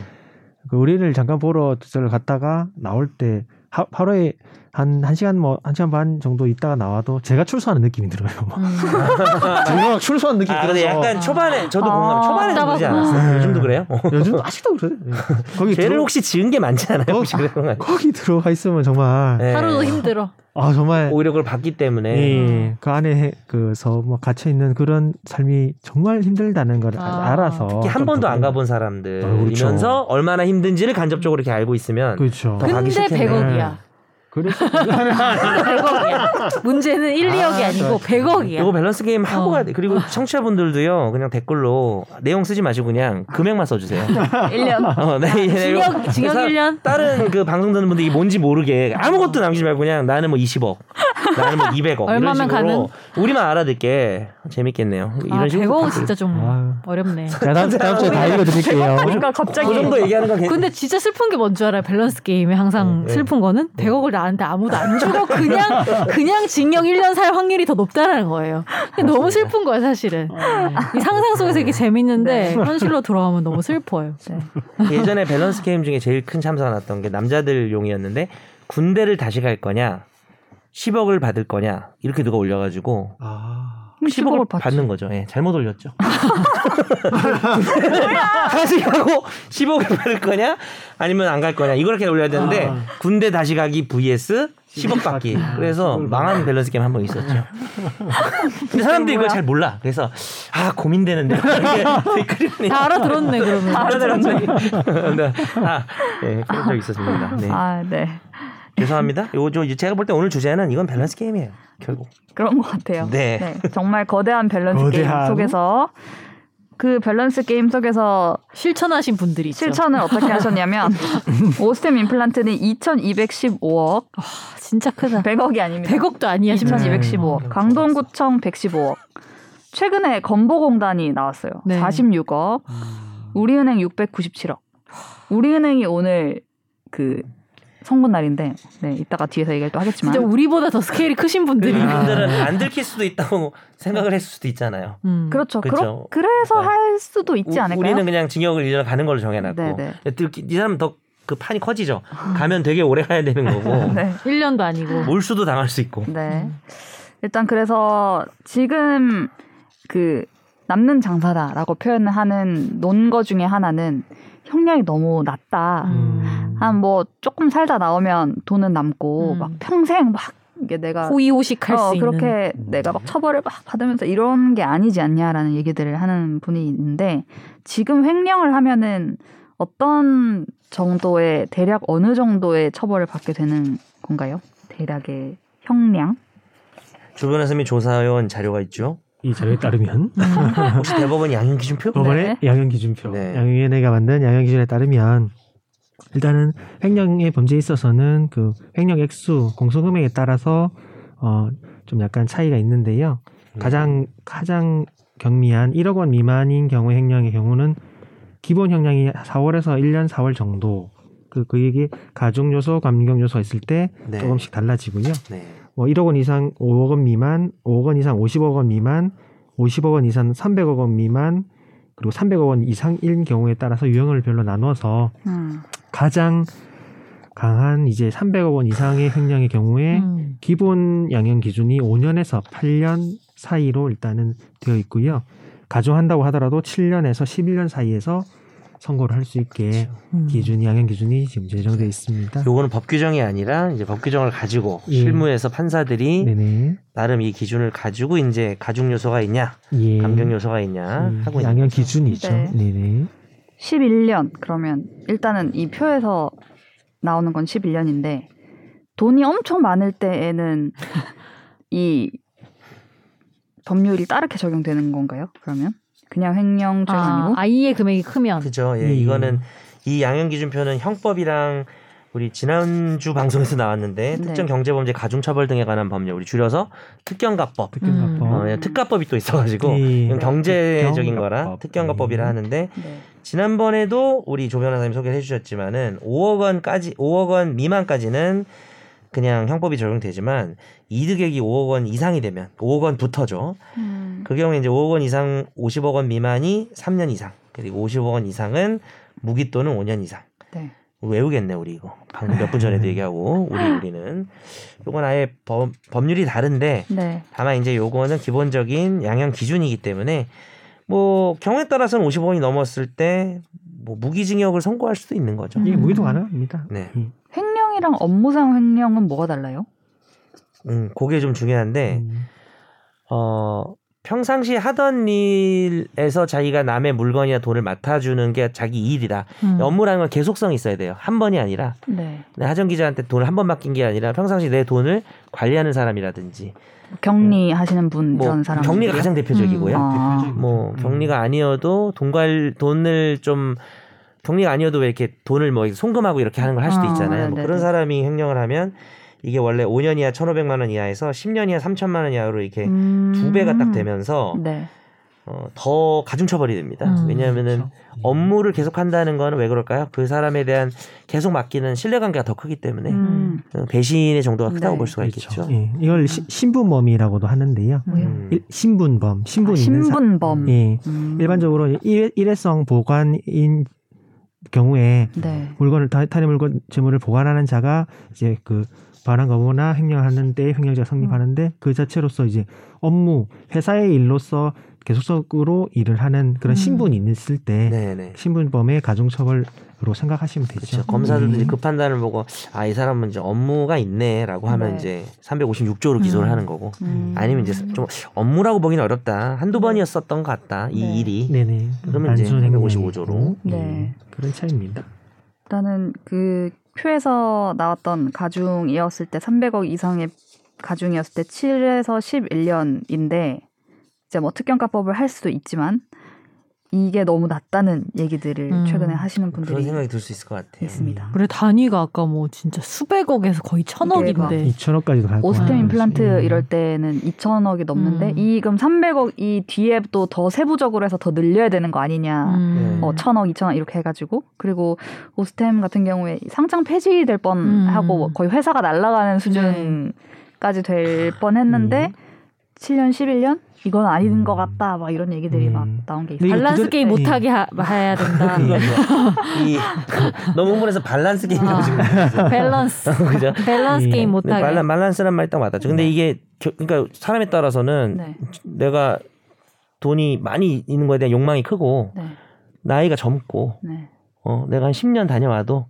그 우리를 잠깐 보러 저를 갔다가 나올 때 하, 하루에 한, 한 시간 뭐, 한 시간 반 정도 있다가 나와도 제가 출소하는 느낌이 들어요. 막. 음. 막 출소하는 느낌이 아, 들어서. 근데 약간 초반에 저도 아, 공감. 초반에는 그러지 답답하고. 않았어요. 네. 요즘도 그래요? 어. 요즘 아직도 그래요. 예. 거기 죄를 들어, 혹시 지은 게 많지 않아요? 어, 혹시 그런 거 아니에요? 거기 들어가 있으면 정말, 네. 하루도 힘들어. 아, 정말, 오히려 그걸 봤기 때문에 예, 그 안에 해- 그서 뭐 갇혀 있는 그런 삶이 정말 힘들다는 걸 아. 알아서. 특히 한좀 번도 더안 가본 사람들이면서 아, 그렇죠. 얼마나 힘든지를 간접적으로 이렇게 알고 있으면 그렇죠. 더 가기 근데 싫겠네. 100억이야. 그래서 100억이야. 문제는 1, 2억이 아, 아니고 100억이야. 이거 밸런스 게임 하고 어. 가야 돼. 그리고 청취자분들도요, 그냥 댓글로 내용 쓰지 마시고 그냥 금액만 써주세요. 1년. 어, 네, 네, 징역 징역 사- 1년. 다른 그 방송 듣는 분들이 뭔지 모르게 아무것도 남기지 말고 그냥 나는 뭐 20억, 나는 뭐 200억 이런 얼마면 식으로 가는? 우리만 알아듣게 재밌겠네요. 이런 아 식으로 100억은 부탁드려요. 진짜 좀 아유. 어렵네. 자, 다음, 다음 주에 다 읽어드릴게요. 그러니까 갑자기 그 정도 얘기하는 건 괜- 근데 진짜 슬픈 게 뭔 줄 알아요? 밸런스 게임에 항상 네, 네. 슬픈 거는 100억을 나 한테 아무도 안 주고 그냥 그냥 징역 1년 살 확률이 더 높다는 거예요. 너무 슬픈 거야 사실은. 이 상상 속에서 이게 재밌는데 현실로 돌아오면 너무 슬퍼요. 네. 예전에 밸런스 게임 중에 제일 큰 참사가 났던 게 남자들 용이었는데 군대를 다시 갈 거냐 10억을 받을 거냐 이렇게 누가 올려가지고 아. 10억을 받지. 받는 거죠. 예, 잘못 올렸죠. 다시 가고 10억을 받을 거냐 아니면 안 갈 거냐 이렇게 올려야 되는데 아. 군대 다시 가기 vs 10억 받기. 그래서 망한 밸런스 게임 한 번 있었죠. 근데 사람들이 이걸 잘 몰라. 그래서 아 고민되는데 다 알아들었네 그러면. 알아들었네. 네. 아, 네, 그런 적 있었습니다. 네. 아, 네. 죄송합니다. 요, 저, 제가 볼 때 오늘 주제는 이건 밸런스 게임이에요. 결국. 그런 것 같아요. 네. 정말 거대한 밸런스 거대한. 게임 속에서 그 밸런스 게임 속에서 실천하신 분들이 있죠. 실천을 어떻게 하셨냐면 오스템 임플란트는 2,215억, 아, 진짜 크다. 100억이 아닙니다. 100억도 아니야 심지어. 2,215억, 음. 강동구청 115억, 최근에 건보공단이 나왔어요. 네. 46억. 우리은행 697억. 우리은행이 오늘 그 선고 날인데, 네, 이따가 뒤에서 얘기를 또 하겠지만. 진짜 우리보다 더 스케일이 크신 분들이. 이분들은 안 들킬 수도 있다고 생각을 했을 수도 있잖아요. 음. 그렇죠. 그렇죠. 그래서 네. 할 수도 있지 우- 않을까요? 우리는 그냥 징역을 1년 가는 걸로 정해놨고 네, 네. 들키- 이 사람은 더그 판이 커지죠. 가면 되게 오래 가야 되는 거고 네. 1년도 아니고. 몰수도 당할 수 있고. 네. 일단 그래서 지금 그 남는 장사다라고 표현을 하는 논거 중에 하나는 형량이 너무 낮다. 음. 한 뭐 조금 살다 나오면 돈은 남고 음. 막 평생 막 이게 내가 호의호식할 어, 수 있는. 그렇게 내가 막 처벌을 막 받으면서 이런 게 아니지 않냐라는 얘기들을 하는 분이 있는데 지금 횡령을 하면은 어떤 정도의 대략 어느 정도의 처벌을 받게 되는 건가요? 대략의 형량? 주변에서 이미 조사해온 자료가 있죠. 이 자료에 따르면 혹시 대법원 양형 기준표? 법원의 양형 기준표, 네. 양형위원회가 만든 양형 기준에 따르면 일단은 횡령의 범죄에 있어서는 그 횡령 액수, 공소금액에 따라서 어 좀 약간 차이가 있는데요. 네. 가장 가장 경미한 1억 원 미만인 경우 횡령의 경우는 기본 형량이 4월에서 1년 4월 정도. 그, 그 얘기 가중 요소, 감경 요소가 있을 때 네. 조금씩 달라지고요. 네. 뭐 1억 원 이상 5억 원 미만, 5억 원 이상 50억 원 미만, 50억 원 이상 300억 원 미만, 그리고 300억 원 이상인 경우에 따라서 유형을 별로 나눠서 음. 가장 강한 이제 300억 원 이상의 횡령의 경우에 음. 기본 양형 기준이 5년에서 8년 사이로 일단은 되어 있고요. 가중한다고 하더라도 7년에서 11년 사이에서 선고를 할 수 있게 음. 기준이 양형 기준이 지금 제정되어 있습니다. 요거는 법 규정이 아니라 이제 법 규정을 가지고 예. 실무에서 판사들이 네네. 나름 이 기준을 가지고 이제 가중 요소가 있냐, 예. 감경 요소가 있냐 음, 하고 있는 양형 거죠. 기준이죠. 네. 네네. 11년 그러면 일단은 이 표에서 나오는 건 11년인데 돈이 엄청 많을 때에는 이 법률이 따르게 적용되는 건가요? 그러면 그냥 횡령죄가 아, 아니고 아이의 금액이 크면. 그죠. 예, 예. 이거는 이 양형 기준표는 형법이랑 우리 지난주 방송에서 나왔는데 네. 특정 경제범죄 가중처벌 등에 관한 법률 우리 줄여서 특경가법 특경가법. 어, 예, 특가법이 또 있어가지고 예. 이건 경제적인 특경가법. 거라 특경가법이라 예. 하는데 네. 지난번에도 우리 조 변호사님 소개를 해주셨지만은 5억 원까지 5억 원 미만까지는 그냥 형법이 적용되지만 이득액이 5억 원 이상이 되면 5억 원부터죠. 음. 그 경우에 이제 5억 원 이상 50억 원 미만이 3년 이상 그리고 50억 원 이상은 무기 또는 5년 이상. 네. 외우겠네 우리 이거 방금 몇 분 전에도 얘기하고 우리 우리는 요건 아예 법, 법률이 다른데 네. 다만 이제 요거는 기본적인 양형 기준이기 때문에 뭐 경우에 따라서는 50억 원이 넘었을 때 뭐 무기징역을 선고할 수도 있는 거죠. 이게 음. 무기도 가능합니다. 네. 음. 횡령이랑 업무상 횡령은 뭐가 달라요? 음, 그게 좀 중요한데 음. 어 평상시 하던 일에서 자기가 남의 물건이나 돈을 맡아주는 게 자기 일이다. 음. 업무라는 건 계속성이 있어야 돼요. 한 번이 아니라 네. 내 하정 기자한테 돈을 한 번 맡긴 게 아니라 평상시 내 돈을 관리하는 사람이라든지 격리 하시는 분뭐 이런 사람 격리가 가장 대표적이고요. 음. 아. 뭐 격리가 아니어도 돈관 돈을 좀 격리가 아니어도 왜 이렇게 돈을 뭐 송금하고 이렇게 하는 걸 할 수도 아, 있잖아요. 뭐 네네네. 그런 사람이 횡령을 하면 이게 원래 5년 이하 1,500만 원 이하에서 10년 이하 3천만 원 이하로 이렇게 음. 두 배가 딱 되면서 네. 어, 더 가중 처벌이 됩니다. 음, 왜냐하면은 그렇죠. 업무를 계속 한다는 거는 왜 그럴까요? 그 사람에 대한 계속 맡기는 신뢰관계가 더 크기 때문에 음. 어, 배신의 정도가 크다고 네. 볼 수가 그렇죠. 있겠죠. 예, 이걸 시- 신분범이라고도 하는데요. 음. 일- 신분범, 신분 아, 신분범. 예, 음. 일반적으로 일, 일회성 보관인 경우에 네. 물건을 타- 타인의 물건 재물을 보관하는 자가 이제 그 반환 거부나 횡령하는 때 횡령죄가 성립하는데 그 자체로서 이제 업무 회사의 일로서 계속적으로 일을 하는 그런 음. 신분이 있을 때 네네. 신분범의 가중처벌로 생각하시면 되죠. 그렇죠. 검사들도 음. 이제 그 판단을 보고 아 이 사람은 이제 업무가 있네라고 하면 네. 이제 356조로 기소를 음. 하는 거고 음. 아니면 이제 좀 업무라고 보기는 어렵다 한두 번이었었던 것 같다 이 네. 일이 네네. 그러면 이제 단순 횡령이고. 355 로. 네. 예, 그런 차이입니다. 일단은 그 표에서 나왔던 가중이었을 때 300억 이상의 가중이었을 때 7에서 11년인데 이제 뭐 특경가법을 할 수도 있지만 이게 너무 낮다는 얘기들을 음. 최근에 하시는 그런 분들이 생각이 들 수 있을 것 같아요. 있습니다. 그래 단위가 아까 뭐 진짜 수백억에서 거의 천억인데 2천억까지도 갈 오스템. 임플란트 음. 이럴 때는 2천억이 넘는데 음. 이 그럼 300억 이 뒤에 또 더 세부적으로 해서 더 늘려야 되는 거 아니냐. 음. 어, 천억, 이천억 이렇게 해가지고 그리고 오스템 같은 경우에 상장 폐지될 뻔하고 음. 거의 회사가 날아가는 수준까지 될 뻔했는데 음. 7년, 11년 이건 아닌 음. 것 같다 막 이런 얘기들이 음. 막 나온 게 있어요. 밸런스 그대로- 게임 예. 못하게 하, 해야 된다. 이거 이 너무 흥분해서 밸런스 게임 아. 지금 밸런스 그죠? 밸런스 예. 게임 못하게. 밸런, 밸런스란 말이 딱 맞았죠. 근데 이게 겨- 그러니까 사람에 따라서는 네. 내가 돈이 많이 있는 거에 대한 욕망이 크고 네. 나이가 젊고 네. 어 내가 한 10년 다녀와도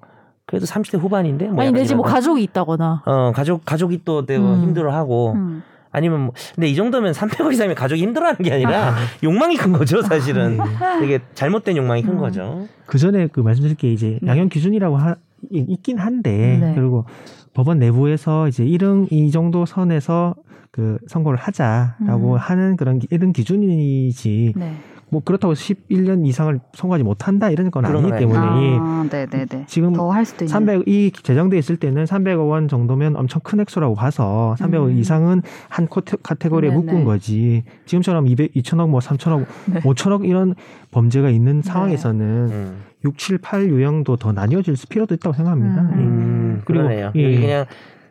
그래도 30대 후반인데 뭐 아니 약간 내집뭐 가족이 있다거나. 어 가족 가족이 또 내가 음. 힘들어하고 음. 아니면 뭐 근데 이 정도면 300억 이상이면 가족이 힘들어하는 게 아니라 욕망이 큰 거죠 사실은 되게 잘못된 욕망이 큰 음. 거죠. 그 전에 그 말씀드릴 게 이제 네. 양형 기준이라고 하, 이- 있긴 한데 네. 그리고 법원 내부에서 이제 이런 이 정도 선에서 그 선고를 하자라고 음. 하는 그런 기- 이런 기준이지 네. 뭐 그렇다고 11년 이상을 선고하지 못한다 이런 건 아니기 건 때문에 이 아, 네, 네, 네. 지금 더 할 수도 있는. 300, 이 제정돼 있을 때는 300억 원 정도면 엄청 큰 액수라고 봐서 300억 음. 이상은 한 코테, 카테고리에 네네. 묶은 거지. 지금처럼 200, 2천억, 뭐 3천억, 네. 5천억 이런 범죄가 있는 상황에서는 음, 6, 7, 8 유형도 더 나뉘어질 필요도 있다고 생각합니다. 음. 예. 음 그리고, 그러네요. 예. 그냥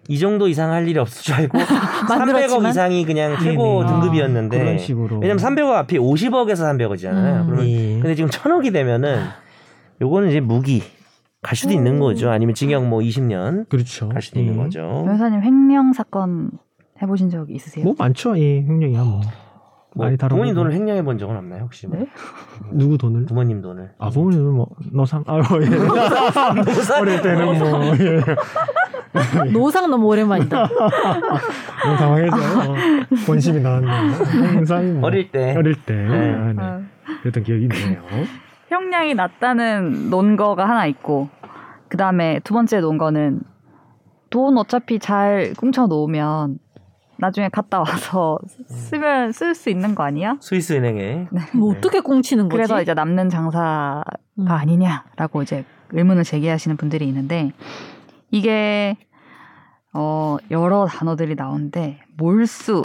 이 정도 이상 할 일이 없을 줄 알고 300억 만들었지만? 이상이 그냥 최고 네네. 등급이었는데 그런 식으로. 왜냐면 300억 앞이 50억에서 300억이잖아요. 음. 그러면 예. 근데 지금 1000억이 되면은 요거는 이제 무기 갈 수도 있는 거죠. 아니면 징역 뭐 20년 그렇죠. 갈 수도 있는 예. 거죠. 변호사님 횡령 사건 해보신 적 있으세요? 뭐 많죠. 예, 횡령이야 뭐. 뭐 많이. 부모님 돈을 횡령해 본 적은 없나요 혹시? 뭐? 네? 누구 돈을? 부모님 돈을. 아, 부모님은 뭐, 노상, 아, 예. 어릴 때는 뭐, 예. 노상 너무 오랜만이다. 뭐 당황해서 어, 본심이 나왔네. 항상 뭐 어릴 때. 어릴 때 네. 아, 네. 아, 그랬던 기억이 있네요. 형량이 낮다는 논거가 하나 있고 그 다음에 두 번째 논거는 돈 어차피 잘 꿍쳐 놓으면 나중에 갔다 와서 쓰면 쓸 수 있는 거 아니야? 스위스 은행에 뭐 네. 어떻게 꽁치는 거지? 그래서 이제 남는 장사가 음. 아니냐라고 이제 의문을 제기하시는 분들이 있는데 이게 어 여러 단어들이 나오는데 몰수,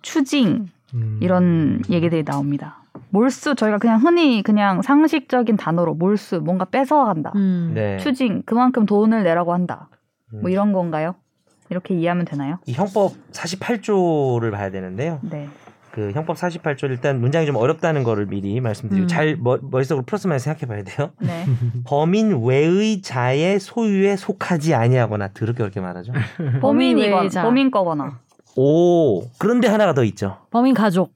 추징 음. 이런 얘기들이 나옵니다. 몰수 저희가 그냥 흔히 그냥 상식적인 단어로 몰수 뭔가 뺏어간다. 음. 네. 추징 그만큼 돈을 내라고 한다. 음. 뭐 이런 건가요? 이렇게 이해하면 되나요? 이 형법 48조를 봐야 되는데요. 네. 그 형법 48조 일단 문장이 좀 어렵다는 거를 미리 말씀드리고 음. 잘 머, 머릿속으로 플러스만 생각해 봐야 돼요. 네. 범인 외의 자의 소유에 속하지 아니하거나 더럽게 어렵게 말하죠. 범인이건 외자. 범인 거거나. 오 그런데 하나가 더 있죠. 범인 가족.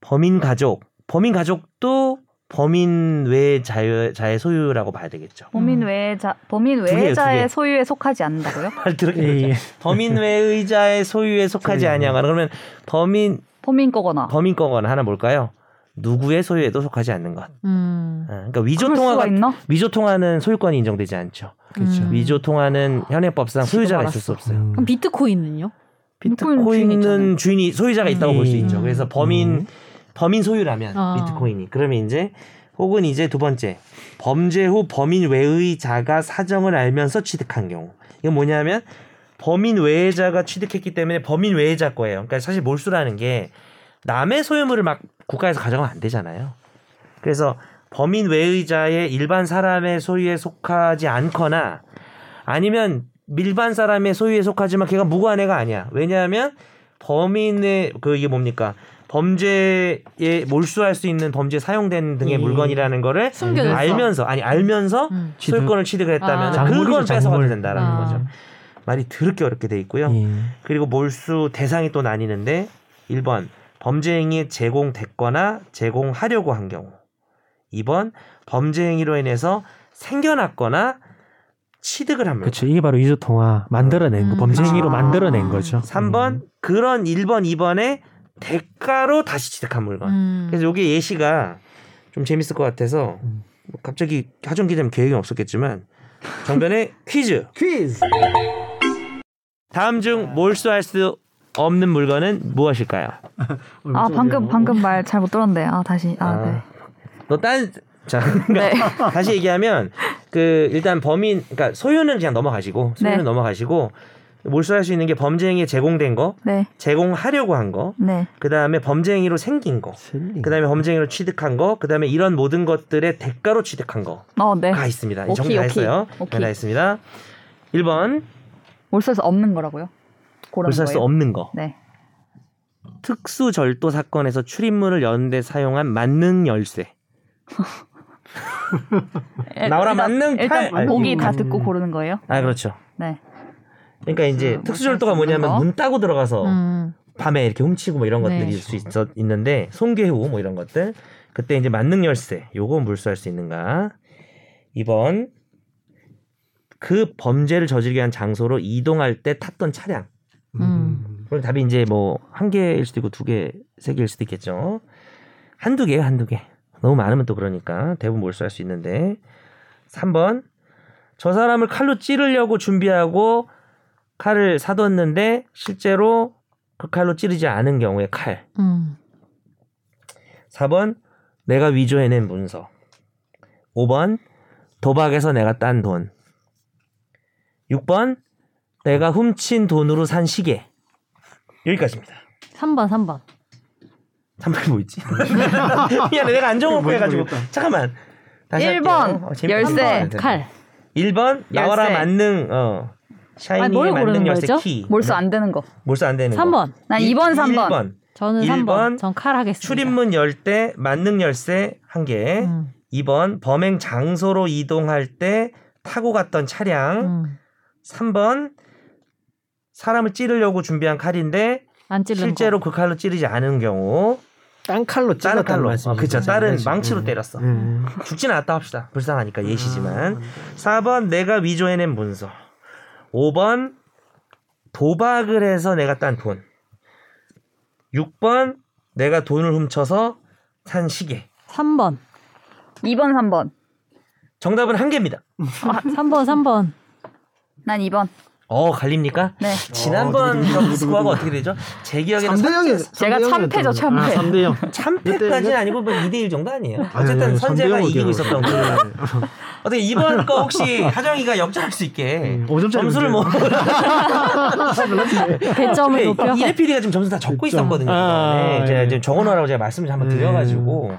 범인 가족. 범인 가족도 범인 외의 자유, 자의 소유라고 봐야 되겠죠. 범인 음. 외자 범인 두 개예요, 두 외자의 개. 소유에 속하지 않는다고요? 말 더럽게 예. 예. 범인 외의 자의 소유에 속하지. 아니하거나 그러면 범인 범인 거거나. 범인 거거나 하나 뭘까요? 누구의 소유에도 속하지 않는 것. 음. 어, 그러니까 위조 통화가 있나? 위조 통화는 소유권이 인정되지 않죠. 그렇죠. 음. 위조 통화는 현행법상 소유자가 있을 수 없어요. 음. 그럼 비트코인은요? 비트코인 비트코인은 주인이잖아요. 주인이 소유자가 있다고 음. 볼수 있죠. 그래서 범인 음. 범인 소유라면 아. 비트코인이 그러면 이제 혹은 이제 두 번째 범죄 후 범인 외의 자가 사정을 알면서 취득한 경우 이건 뭐냐면 범인 외의자가 취득했기 때문에 범인 외의자 거예요. 그러니까 사실 몰수라는 게 남의 소유물을 막 국가에서 가져가면 안 되잖아요. 그래서 범인 외의자의 일반 사람의 소유에 속하지 않거나 아니면 일반 사람의 소유에 속하지만 걔가 무고한 애가 아니야. 왜냐하면 범인의 그 이게 뭡니까? 범죄에 몰수할 수 있는 범죄 사용된 등의 예. 물건이라는 거를 숨겨졌어. 알면서 아니 알면서 음. 소유권을 취득을 했다면 아. 그걸 뺏어가도. 된다라는 아. 거죠. 말이 더럽게 어렵게 돼 있고요. 예. 그리고 몰수 대상이 또 나뉘는데 1번 범죄 행위에 제공됐거나 제공하려고 한 경우 2번 범죄 행위로 인해서 생겨났거나 취득을 한 물건 그렇죠. 이게 바로 위조 통화 만들어낸 거, 음. 범죄 행위로 아. 만들어낸 거죠. 3번 그런 1번 2번의 대가로 다시 취득한 물건 음. 그래서 이게 예시가 좀 재밌을 것 같아서 음. 뭐 갑자기 하정 기자님 계획이 없었겠지만 정변의 퀴즈 퀴즈. 다음 중 몰수할 수 없는 물건은 무엇일까요? 아 방금 방금 말 잘 못 들었는데 아 다시 아, 아. 네. 너딴 자, 그러니까 네. 다시 얘기하면 그 일단 범인 그러니까 소유는 그냥 넘어가시고 소유는 네. 넘어가시고 몰수할 수 있는 게 범죄 행위에 제공된 거, 네. 제공하려고 한 거, 네. 그 다음에 범죄 행위로 생긴 거, 그 다음에 범죄 행위로 취득한 거, 그 다음에 이런 모든 것들의 대가로 취득한 거가 어, 네. 있습니다. 오케이, 정리 다. 했어요. 오케이. 네, 다 했습니다. 1번 몰수에서 없는 거라고요? 몰수할 수 거예요? 없는 거. 네. 특수 절도 사건에서 출입문을 여는데 사용한 만능 열쇠. 일단- 만능 일단 팔. 보기 다 음. 듣고 고르는 거예요? 아 그렇죠. 네. 그러니까 이제 음, 특수 몰수할 절도가 수 없는 뭐냐면 거. 문 따고 들어가서 음. 밤에 이렇게 훔치고 뭐 이런 네. 것들이 있을 수 있어, 있는데 송괴후 뭐 이런 것들 그때 이제 만능 열쇠 요거 물수할 수 있는가 2번 그 범죄를 저지르게 한 장소로 이동할 때 탔던 차량 음. 그럼 답이 이제 뭐 한 개일 수도 있고 두 개, 세 개일 수도 있겠죠. 한두 개예요, 한두 개. 너무 많으면 또 그러니까 대부분 몰수할 수 있는데 3번 저 사람을 칼로 찌르려고 준비하고 칼을 사뒀는데 실제로 그 칼로 찌르지 않은 경우에 칼. 음. 4번 내가 위조해낸 문서. 5번 도박에서 내가 딴 돈. 6번 내가 훔친 돈으로 산 시계. 여기까지입니다. 3번 3번. 3번이 뭐 있지? 미안해 내가 안 적은 거 해가지고 잠깐만 다시 1번, 할게요. 어, 열쇠. 칼. 1번 나와라 열쇠. 만능 어 샤이니의 뭘 만능 열쇠 거죠? 키 몰수 안 되는 거. 몰수 안 되는 거 3번. 난 이- 2번, 3번. 1번 저는 일 3번. 번전 칼 하겠습니다. 출입문 열 때 만능 열쇠 한 개 음. 2번 범행 장소로 이동할 때 타고 갔던 차량 음. 3번 사람을 찌르려고 준비한 칼인데 실제로 거. 그 칼로 찌르지 않은 경우 딴 칼로 찔렀다는 칼로 말씀이죠. 어, 그쵸 다른 네. 망치로 음. 때렸어 음. 죽지는 않았다 합시다. 불쌍하니까 예시지만. 아, 4번 내가 위조해낸 문서. 5번 도박을 해서 내가 딴 돈. 6번 내가 돈을 훔쳐서 산 시계. 3번. 2번, 3번. 정답은 한 개입니다. 3번 3번. 난 2번. 어 갈립니까? 네. 지난번 경 스코어가 어떻게 되죠? 제 기억에는 3대 0이 제가 참패죠, 참패. 아, 3대 0. 3패까지는 아니고 뭐 2대 1 정도 아니에요. 아니, 어쨌든 아니, 선재가 3대 0 이기고? 있었던 거. 어떻게 이번 거 혹시 하정이가 역전할 수 있게 음, 5점짜리 점수를 뭐 배점을 네, 높여. 이래 PD가 지금 점수 다 적고. 있었거든요. 아, 네, 예. 제가 지금 적어놓으라고 제가 말씀을 한번 네. 드려가지고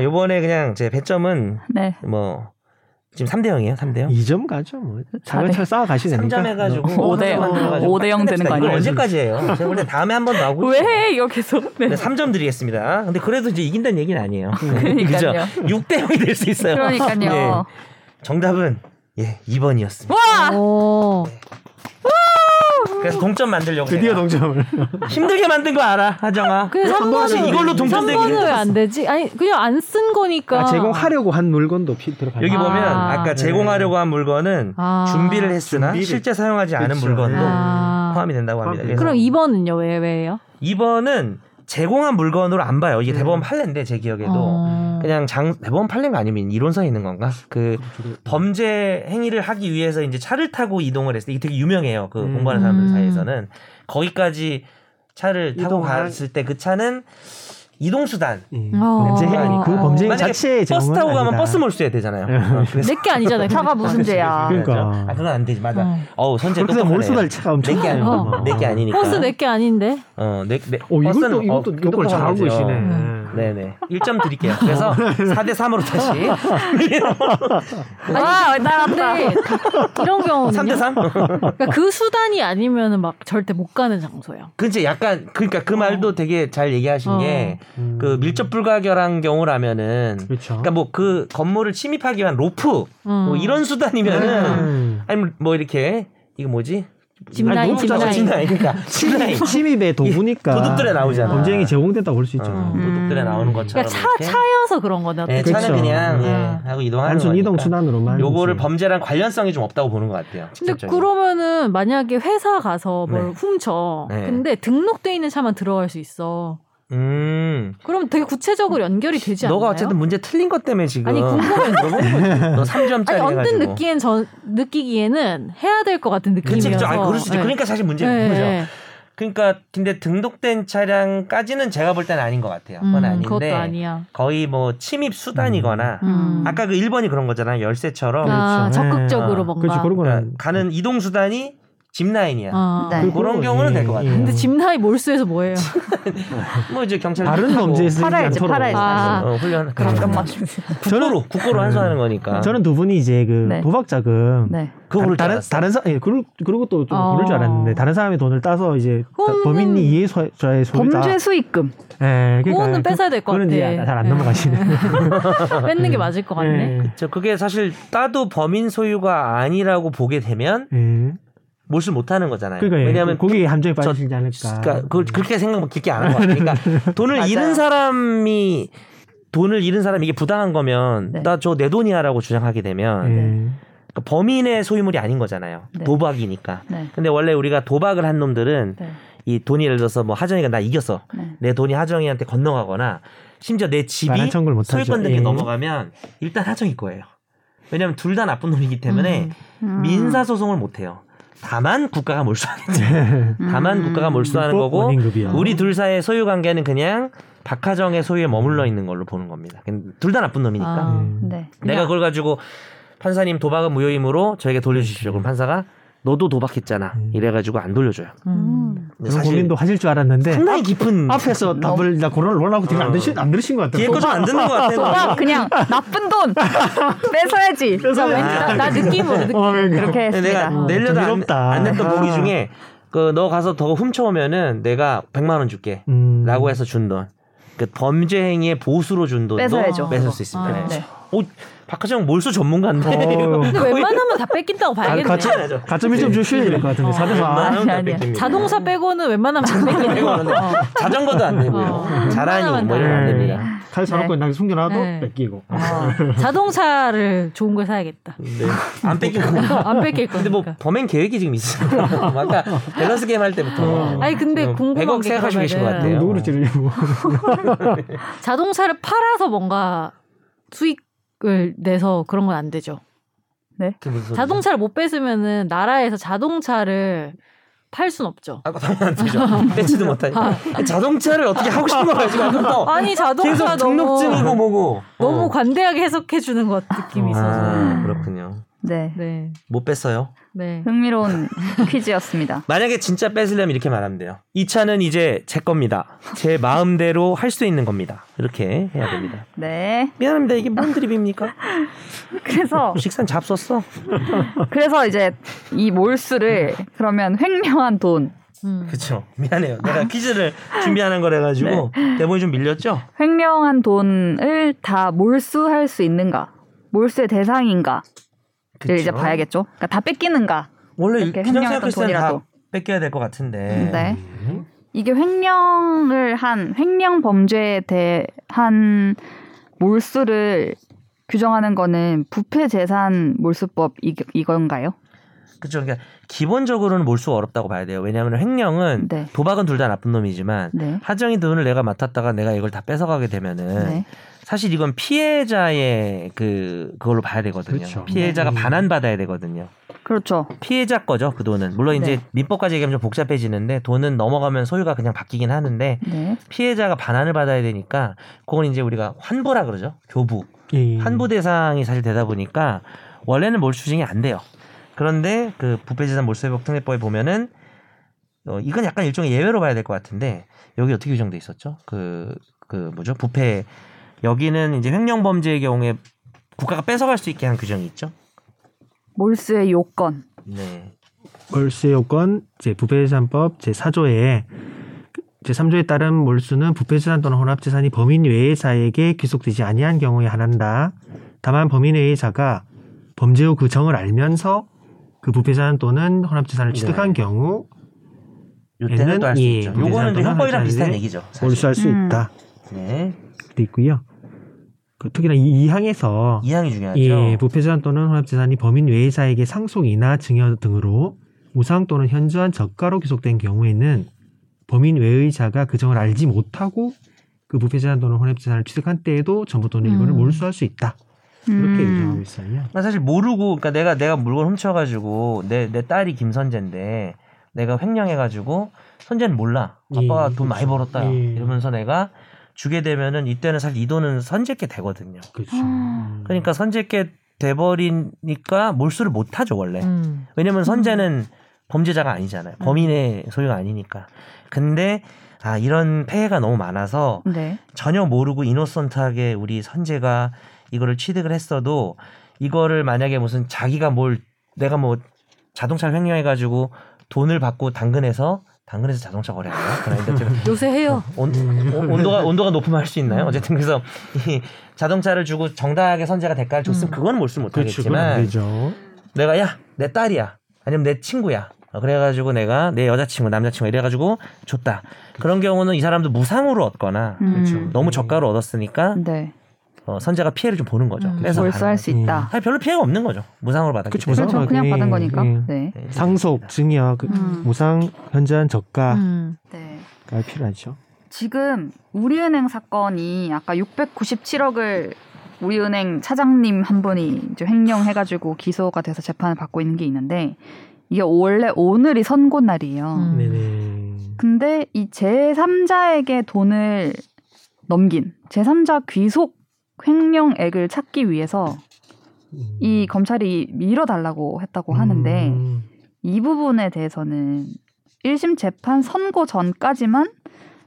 이번에 그냥 제 배점은 네. 뭐 지금 3대 0이에요. 3대 0. 2점 가죠 뭐. 차근차근 쌓아 가시니까. 3점 해가지고 오 대- 오대영 되는 거 아니에요? 언제까지 해요? 제가 볼때 다음에 한번더 하고 왜 해? 이거 계속. 네. 3점 드리겠습니다. 근데 그래도 이제 이긴다는 얘기는 아니에요. 그러니까요. 6대 0이 될 수 있어요. 그러니까요. 정답은 예 2번이었습니다. 와! 오. 그래서 동점 만들려고 드디어 내가 동점을. 힘들게 만든 거 알아, 하정아. 사실 3번은 이걸로 동점 되기 3번은 왜 힘들었어. 안 되지? 아니 그냥 안 쓴 거니까. 아, 제공하려고 한 물건도 피 들어가. 여기 아. 보면 아까 네. 제공하려고 한 물건은 아. 준비를 했으나 준비를. 실제 사용하지 않은 그쵸. 물건도 아. 포함이 된다고 합니다. 그럼 2번은요? 왜 왜요? 2번은 제공한 물건으로 안 봐요. 이게 음. 대법원 판례인데 제 기억에도 어. 그냥 장 대법원 판례가 아니면 이론서에 있는 건가? 그 범죄 행위를 하기 위해서 이제 차를 타고 이동을 했을 때 이게 되게 유명해요. 그 음. 공부하는 사람들 음. 사이에서는 거기까지 차를 타고 갔을 때 그 차는 이동 수단. 음. 어. 범죄 행위. 그 범죄 만약에 자체의 버스 타고 가면 아니다. 버스 몰수해야 되잖아요. 어, 그래서 내게 아니잖아요. 차가 무슨 죄야. 그러니까. 아 그건 안 되지 맞아. 어. 어우 선제 똑똑하네. 몰수할 차가 엄청 내게 아니. 많아요. 내게 아니니까. 버스 내게 아닌데. 어 내 내. 오 이것도 이것도 어, 요걸 똑똑한 잘 알고 거지. 계시네. 음. 네네. 1점 드릴게요. 그래서 4대 3으로 다시. 와, 나왔다. 근데 이런 경우는요. 3대 3? 그러니까 그 수단이 아니면은 막 절대 못 가는 장소예요. 그치 약간 그러니까 그 말도 되게 잘 얘기하신 어. 게 음. 그 밀접 불가결한 경우라면은 그렇죠. 그러니까 뭐 그 건물을 침입하기 위한 로프 음. 뭐 이런 수단이면은 음. 아니면 뭐 이렇게 이거 뭐지? 짚라인. 짚라인 그러니까 짚라인 침입의 도구니까 도둑들에 나오잖아. 범죄행위 제공된다고 볼 수 있죠. 어, 음. 도둑들에 나오는 것처럼 그러니까 차 이렇게. 차여서 그런 거네. 네, 차는 그렇죠. 그냥 네. 예, 하고 이동하는 단순 거니까. 이동 수단으로만. 요거를. 범죄랑 관련성이 좀 없다고 보는 것 같아요. 근데. 그러면은 만약에 회사 가서 뭘 네. 훔쳐. 네. 근데 등록돼 있는 차만 들어갈 수 있어. 음. 그럼 되게 구체적으로 연결이 되지 않나요? 너가 어쨌든 문제 틀린 것 때문에 지금 아니 궁금해. 너 3점짜리 아니 언뜻 해가지고. 느끼엔 전 느끼기에는 해야 될 것 같은 느낌이어서. 그치 그치. 아 그럴 수 있지. 네. 그러니까 사실 문제가 네, 그죠. 네. 그러니까 근데 등록된 차량까지는 제가 볼 때는 아닌 것 같아요. 그건 음, 아닌데 그것도 아니야. 거의 뭐 침입 수단이거나 음. 아까 그 1번이 그런 거잖아요. 열쇠처럼 아, 그렇죠. 적극적으로 예. 뭔가. 그렇지 그런 그러니까 거는 가는 이동 수단이 짚라인이야. 어. 네. 그- 그런 경우는 될 것 같아요. 근데 집나이 몰수해서 뭐예요? 뭐 이제 경찰 다른 범죄에 쓰이지 팔아야지, 않도록 팔아야지. 아. 어, 훈련 잠깐만. 국고로 국고로 환수하는 거니까. 저는 두 분이 이제 그 네. 도박 자금 네. 그거 모를 줄 다른. 다른 사 예, 그러, 그러고 또좀 어. 모를 줄 알았는데 다른 사람의 돈을 따서 이제 범인이 이해자의 소유다. 범죄 수익금. 예, 그거는 뺏어야 될것 그거는 이제 같아. 잘안 예. 넘어가시네. 뺏는 게 맞을 것 같네. 예. 저 그게 사실 따도 범인 소유가 아니라고 보게 되면 예. 몰수 못하는 거잖아요. 그러니까 예, 왜냐하면 거기에 함정에 저- 빠지지 않을까. 그러니까 그걸 그렇게 생각 깊게 안한것 같아요. 그러니까 돈을 맞아요. 잃은 사람이 돈을 잃은 사람이 이게 부당한 거면 네. 나저 내 돈이야라고 주장하게 되면 예. 그러니까 범인의 소유물이 아닌 거잖아요. 네. 도박이니까. 네. 근데 원래 우리가 도박을 한 놈들은 네. 이 돈이 예를 들어서 뭐 하정이가 나 이겼어. 네. 내 돈이 하정이한테 건너가거나 심지어 내 집이. 소유권들에게 예. 넘어가면 일단 하정이 거예요. 왜냐하면 둘 다 나쁜 놈이기 때문에 음. 민사 소송을 못 해요. 다만 국가가 몰수하겠죠. 다만 음. 국가가 몰수하는 불법 거고. 우리 둘 사이의 소유 관계는 그냥 박하정의 소유에 머물러 있는 걸로 보는 겁니다. 둘 다 나쁜 놈이니까. 아. 예. 네. 내가 그걸 가지고 판사님 도박은 무효이므로 저에게 돌려주십시오. 그럼 판사가 너도 도박했잖아. 음. 이래가지고 안 돌려줘요. 음. 그런 사실 고민도 하실 줄 알았는데 상당히 깊은 앞에서 답을 나 고를 놀라고 되게 안 들으신 안 들으신 것 같아요. 뒤에 거좀안 듣는 것 같아요. 도박 그냥 나쁜 돈 뺏어야지. 나, 왠지 나, 나 느낌으로 느낌. 어, 그러니까. 그렇게 근데 내가 했습니다. 내려다 안. 안 냈던 보기 아. 중에 그 너 가서 더 훔쳐오면은 내가 100만 원 줄게. 음. 라고 해서 준 돈. 그 범죄 행위의 보수로 준 돈도 뺏어야죠. 뺏을 수 있습니다. 아. 네. 오, 박하정 몰수 전문가인데. 어. 웬만하면 다 뺏긴다고 봐야겠네. 가점. 가점 1점 주셔야 될것 같은데 4대 4. 웬만하면 다 아니, 아니야. 뺏깁니다. 자동차 빼고는 웬만하면 다 뺏기는 거. 이거는 자전거도 안 되고요. 어. 자라니 뭐 이런 거안 됩니다. 칼 사놓고 네. 나 숨겨놔도 네. 뺏기고. 자동차를 좋은 걸 사야겠다. 네. 안 뺏기고. 안 뺏길 거니까. 근데 뭐 범행 계획이 지금 있어요. 아까 밸런스 게임 할 때부터. 아니 근데 궁금한 100억 게 생각하시고 계신 것 같아요. 누구를 찌르려고. 자동차를 팔아서 뭔가 수익 을 내서 그런 건 안 되죠. 소리죠? 자동차를 못 뺏으면은 나라에서 자동차를 팔 순 없죠. 아까 당연히 안 되죠. 뺏지도 못하니까. 자동차를 어떻게 하고 싶은 거야 지금 아까부터. 아니 자동차 계속 너무 등록증이고 뭐고. 너무 어. 관대하게 해석해 주는 것 느낌이 있어서. 아, 그렇군요. 네. 네. 못 뺐어요. 네. 흥미로운 퀴즈였습니다. 만약에 진짜 뺏으려면 이렇게 말하면 돼요. 이 차는 이제 제 겁니다. 제 마음대로 할 수 있는 겁니다. 이렇게 해야 됩니다. 네. 미안합니다. 이게 뭔 드립입니까? 그래서 식산 잡섰어. 그래서 이제 이 몰수를 그러면 횡령한 돈, 음. 그렇죠. 미안해요. 내가 퀴즈를 준비하는 거래 가지고 대본이 좀 밀렸죠. 횡령한 돈을 다 몰수할 수 있는가? 몰수의 대상인가? 를 이제? 봐야겠죠. 그러니까 다 뺏기는가? 원래 이렇게 그냥 횡령했던 생각했을 때는 다 돈이라도. 뺏겨야 될 것 같은데. 네. 이게 횡령을 한 횡령 범죄에 대한 몰수를 규정하는 거는 부패 재산 몰수법 이, 이건가요? 그렇죠. 그러니까 기본적으로는 몰수가 어렵다고 봐야 돼요. 왜냐하면 횡령은 네. 도박은 둘 다 나쁜 놈이지만 네. 하정이 돈을 내가 맡았다가 내가 이걸 다 뺏어가게 되면은 네. 사실 이건 피해자의 그 그걸로 봐야 되거든요. 그렇죠. 피해자가 네. 반환 받아야 되거든요. 그렇죠. 피해자 거죠 그 돈은 물론 이제 네. 민법까지 얘기하면 좀 복잡해지는데 돈은 넘어가면 소유가 그냥 바뀌긴 하는데 네. 피해자가 반환을 받아야 되니까 그건 이제 우리가 환부라 그러죠 교부 예. 환부 대상이 사실 되다 보니까 원래는 몰수 추징이 안 돼요. 그런데 그 부패재산 몰수회복 특례법에 보면은 어 이건 약간 일종의 예외로 봐야 될 것 같은데 여기 어떻게 규정돼 있었죠? 그그 뭐죠 부패 여기는 이제 횡령 범죄의 경우에 국가가 뺏어갈 수 있게 한 규정이 있죠. 몰수의 요건. 네. 월세 요건 제 부패재산법 제 4조에 제 3조에 따른 몰수는 부패재산 또는 혼합재산이 범인 외의 자에게 귀속되지 아니한 경우에 한한다. 다만 범인 외의 자가 범죄 후그 정을 알면서 그 부패재산 또는 혼합재산을 취득한 네. 경우 요때는 또 할수 예, 있죠. 부패재산 요거는 형법이랑 비슷한 얘기죠. 사실. 몰수할 수 음. 있다. 네. 돼 있고요. 그 특히나 이 2항에서 이 항이 중요하죠. 예, 부패재산 또는 혼합재산이 범인 외의자에게 상속이나 증여 등으로 우상 또는 현저한 저가로 귀속된 경우에는 범인 외의자가 그 점을 알지 못하고 그 부패재산 또는 혼합재산을 취득한 때에도 전부 또는 일부를 음. 몰수할 수 있다. 이렇게 음. 규정하고 있어요. 나 사실 모르고 그러니까 내가 내가 물건 훔쳐가지고 내 내 딸이 김선재인데 내가 횡령해가지고 선재는 몰라. 아빠가 예, 돈 많이 그렇죠. 벌었다. 예. 이러면서 내가 주게 되면은 이때는 사실 이 돈은 선재께 되거든요. 그렇죠. 아. 그러니까 선재께 돼버리니까 몰수를 못 하죠 원래. 음. 왜냐면 선재는 범죄자가 아니잖아요. 범인의 소유가 아니니까. 근데 아 이런 폐해가 너무 많아서 네. 전혀 모르고 이노선트하게 우리 선재가 이거를 취득을 했어도 이거를 만약에 무슨 자기가 뭘 내가 뭐 자동차를 횡령해 가지고 돈을 받고 당근에서 당근에서 자동차 거래하나요? 어쨌든 요새 해요. 온, 음. 온- 온도가 온도가 높으면 할 수 있나요? 어쨌든 그래서 이 자동차를 주고 정당하게 선재가 대가를 줬으면 음. 그건 몰수 그렇죠. 그건 안 못하겠지만. 내가 야 내 딸이야 아니면 내 친구야 어, 그래가지고 내가 내 여자친구 남자친구 이래가지고 줬다 그런 경우는 이 사람도 무상으로 얻거나 음. 그렇죠. 너무 저가로 얻었으니까 네. 어, 선재가 피해를 좀 보는 거죠 음. 그래서 몰수할 수 있다. 사실 별로 피해가 없는 거죠 무상으로 받았기 그쵸, 때문에 그렇죠. 그냥 예, 받은 거니까. 예. 네. 네, 상속, 증여, 그 음. 무상, 현저한 저가가 음. 네. 필요하죠. 지금 우리은행 사건이 아까 697억을 우리은행 차장님 한 분이 이제 횡령해가지고 기소가 돼서 재판을 받고 있는 게 있는데 이게 원래 오늘이 선고 날이에요. 음. 네네. 근데 이 제3자에게 돈을 넘긴 제3자 귀속 횡령액을 찾기 위해서 음. 이 검찰이 밀어달라고 했다고 하는데 음. 이 부분에 대해서는 1심 재판 선고 전까지만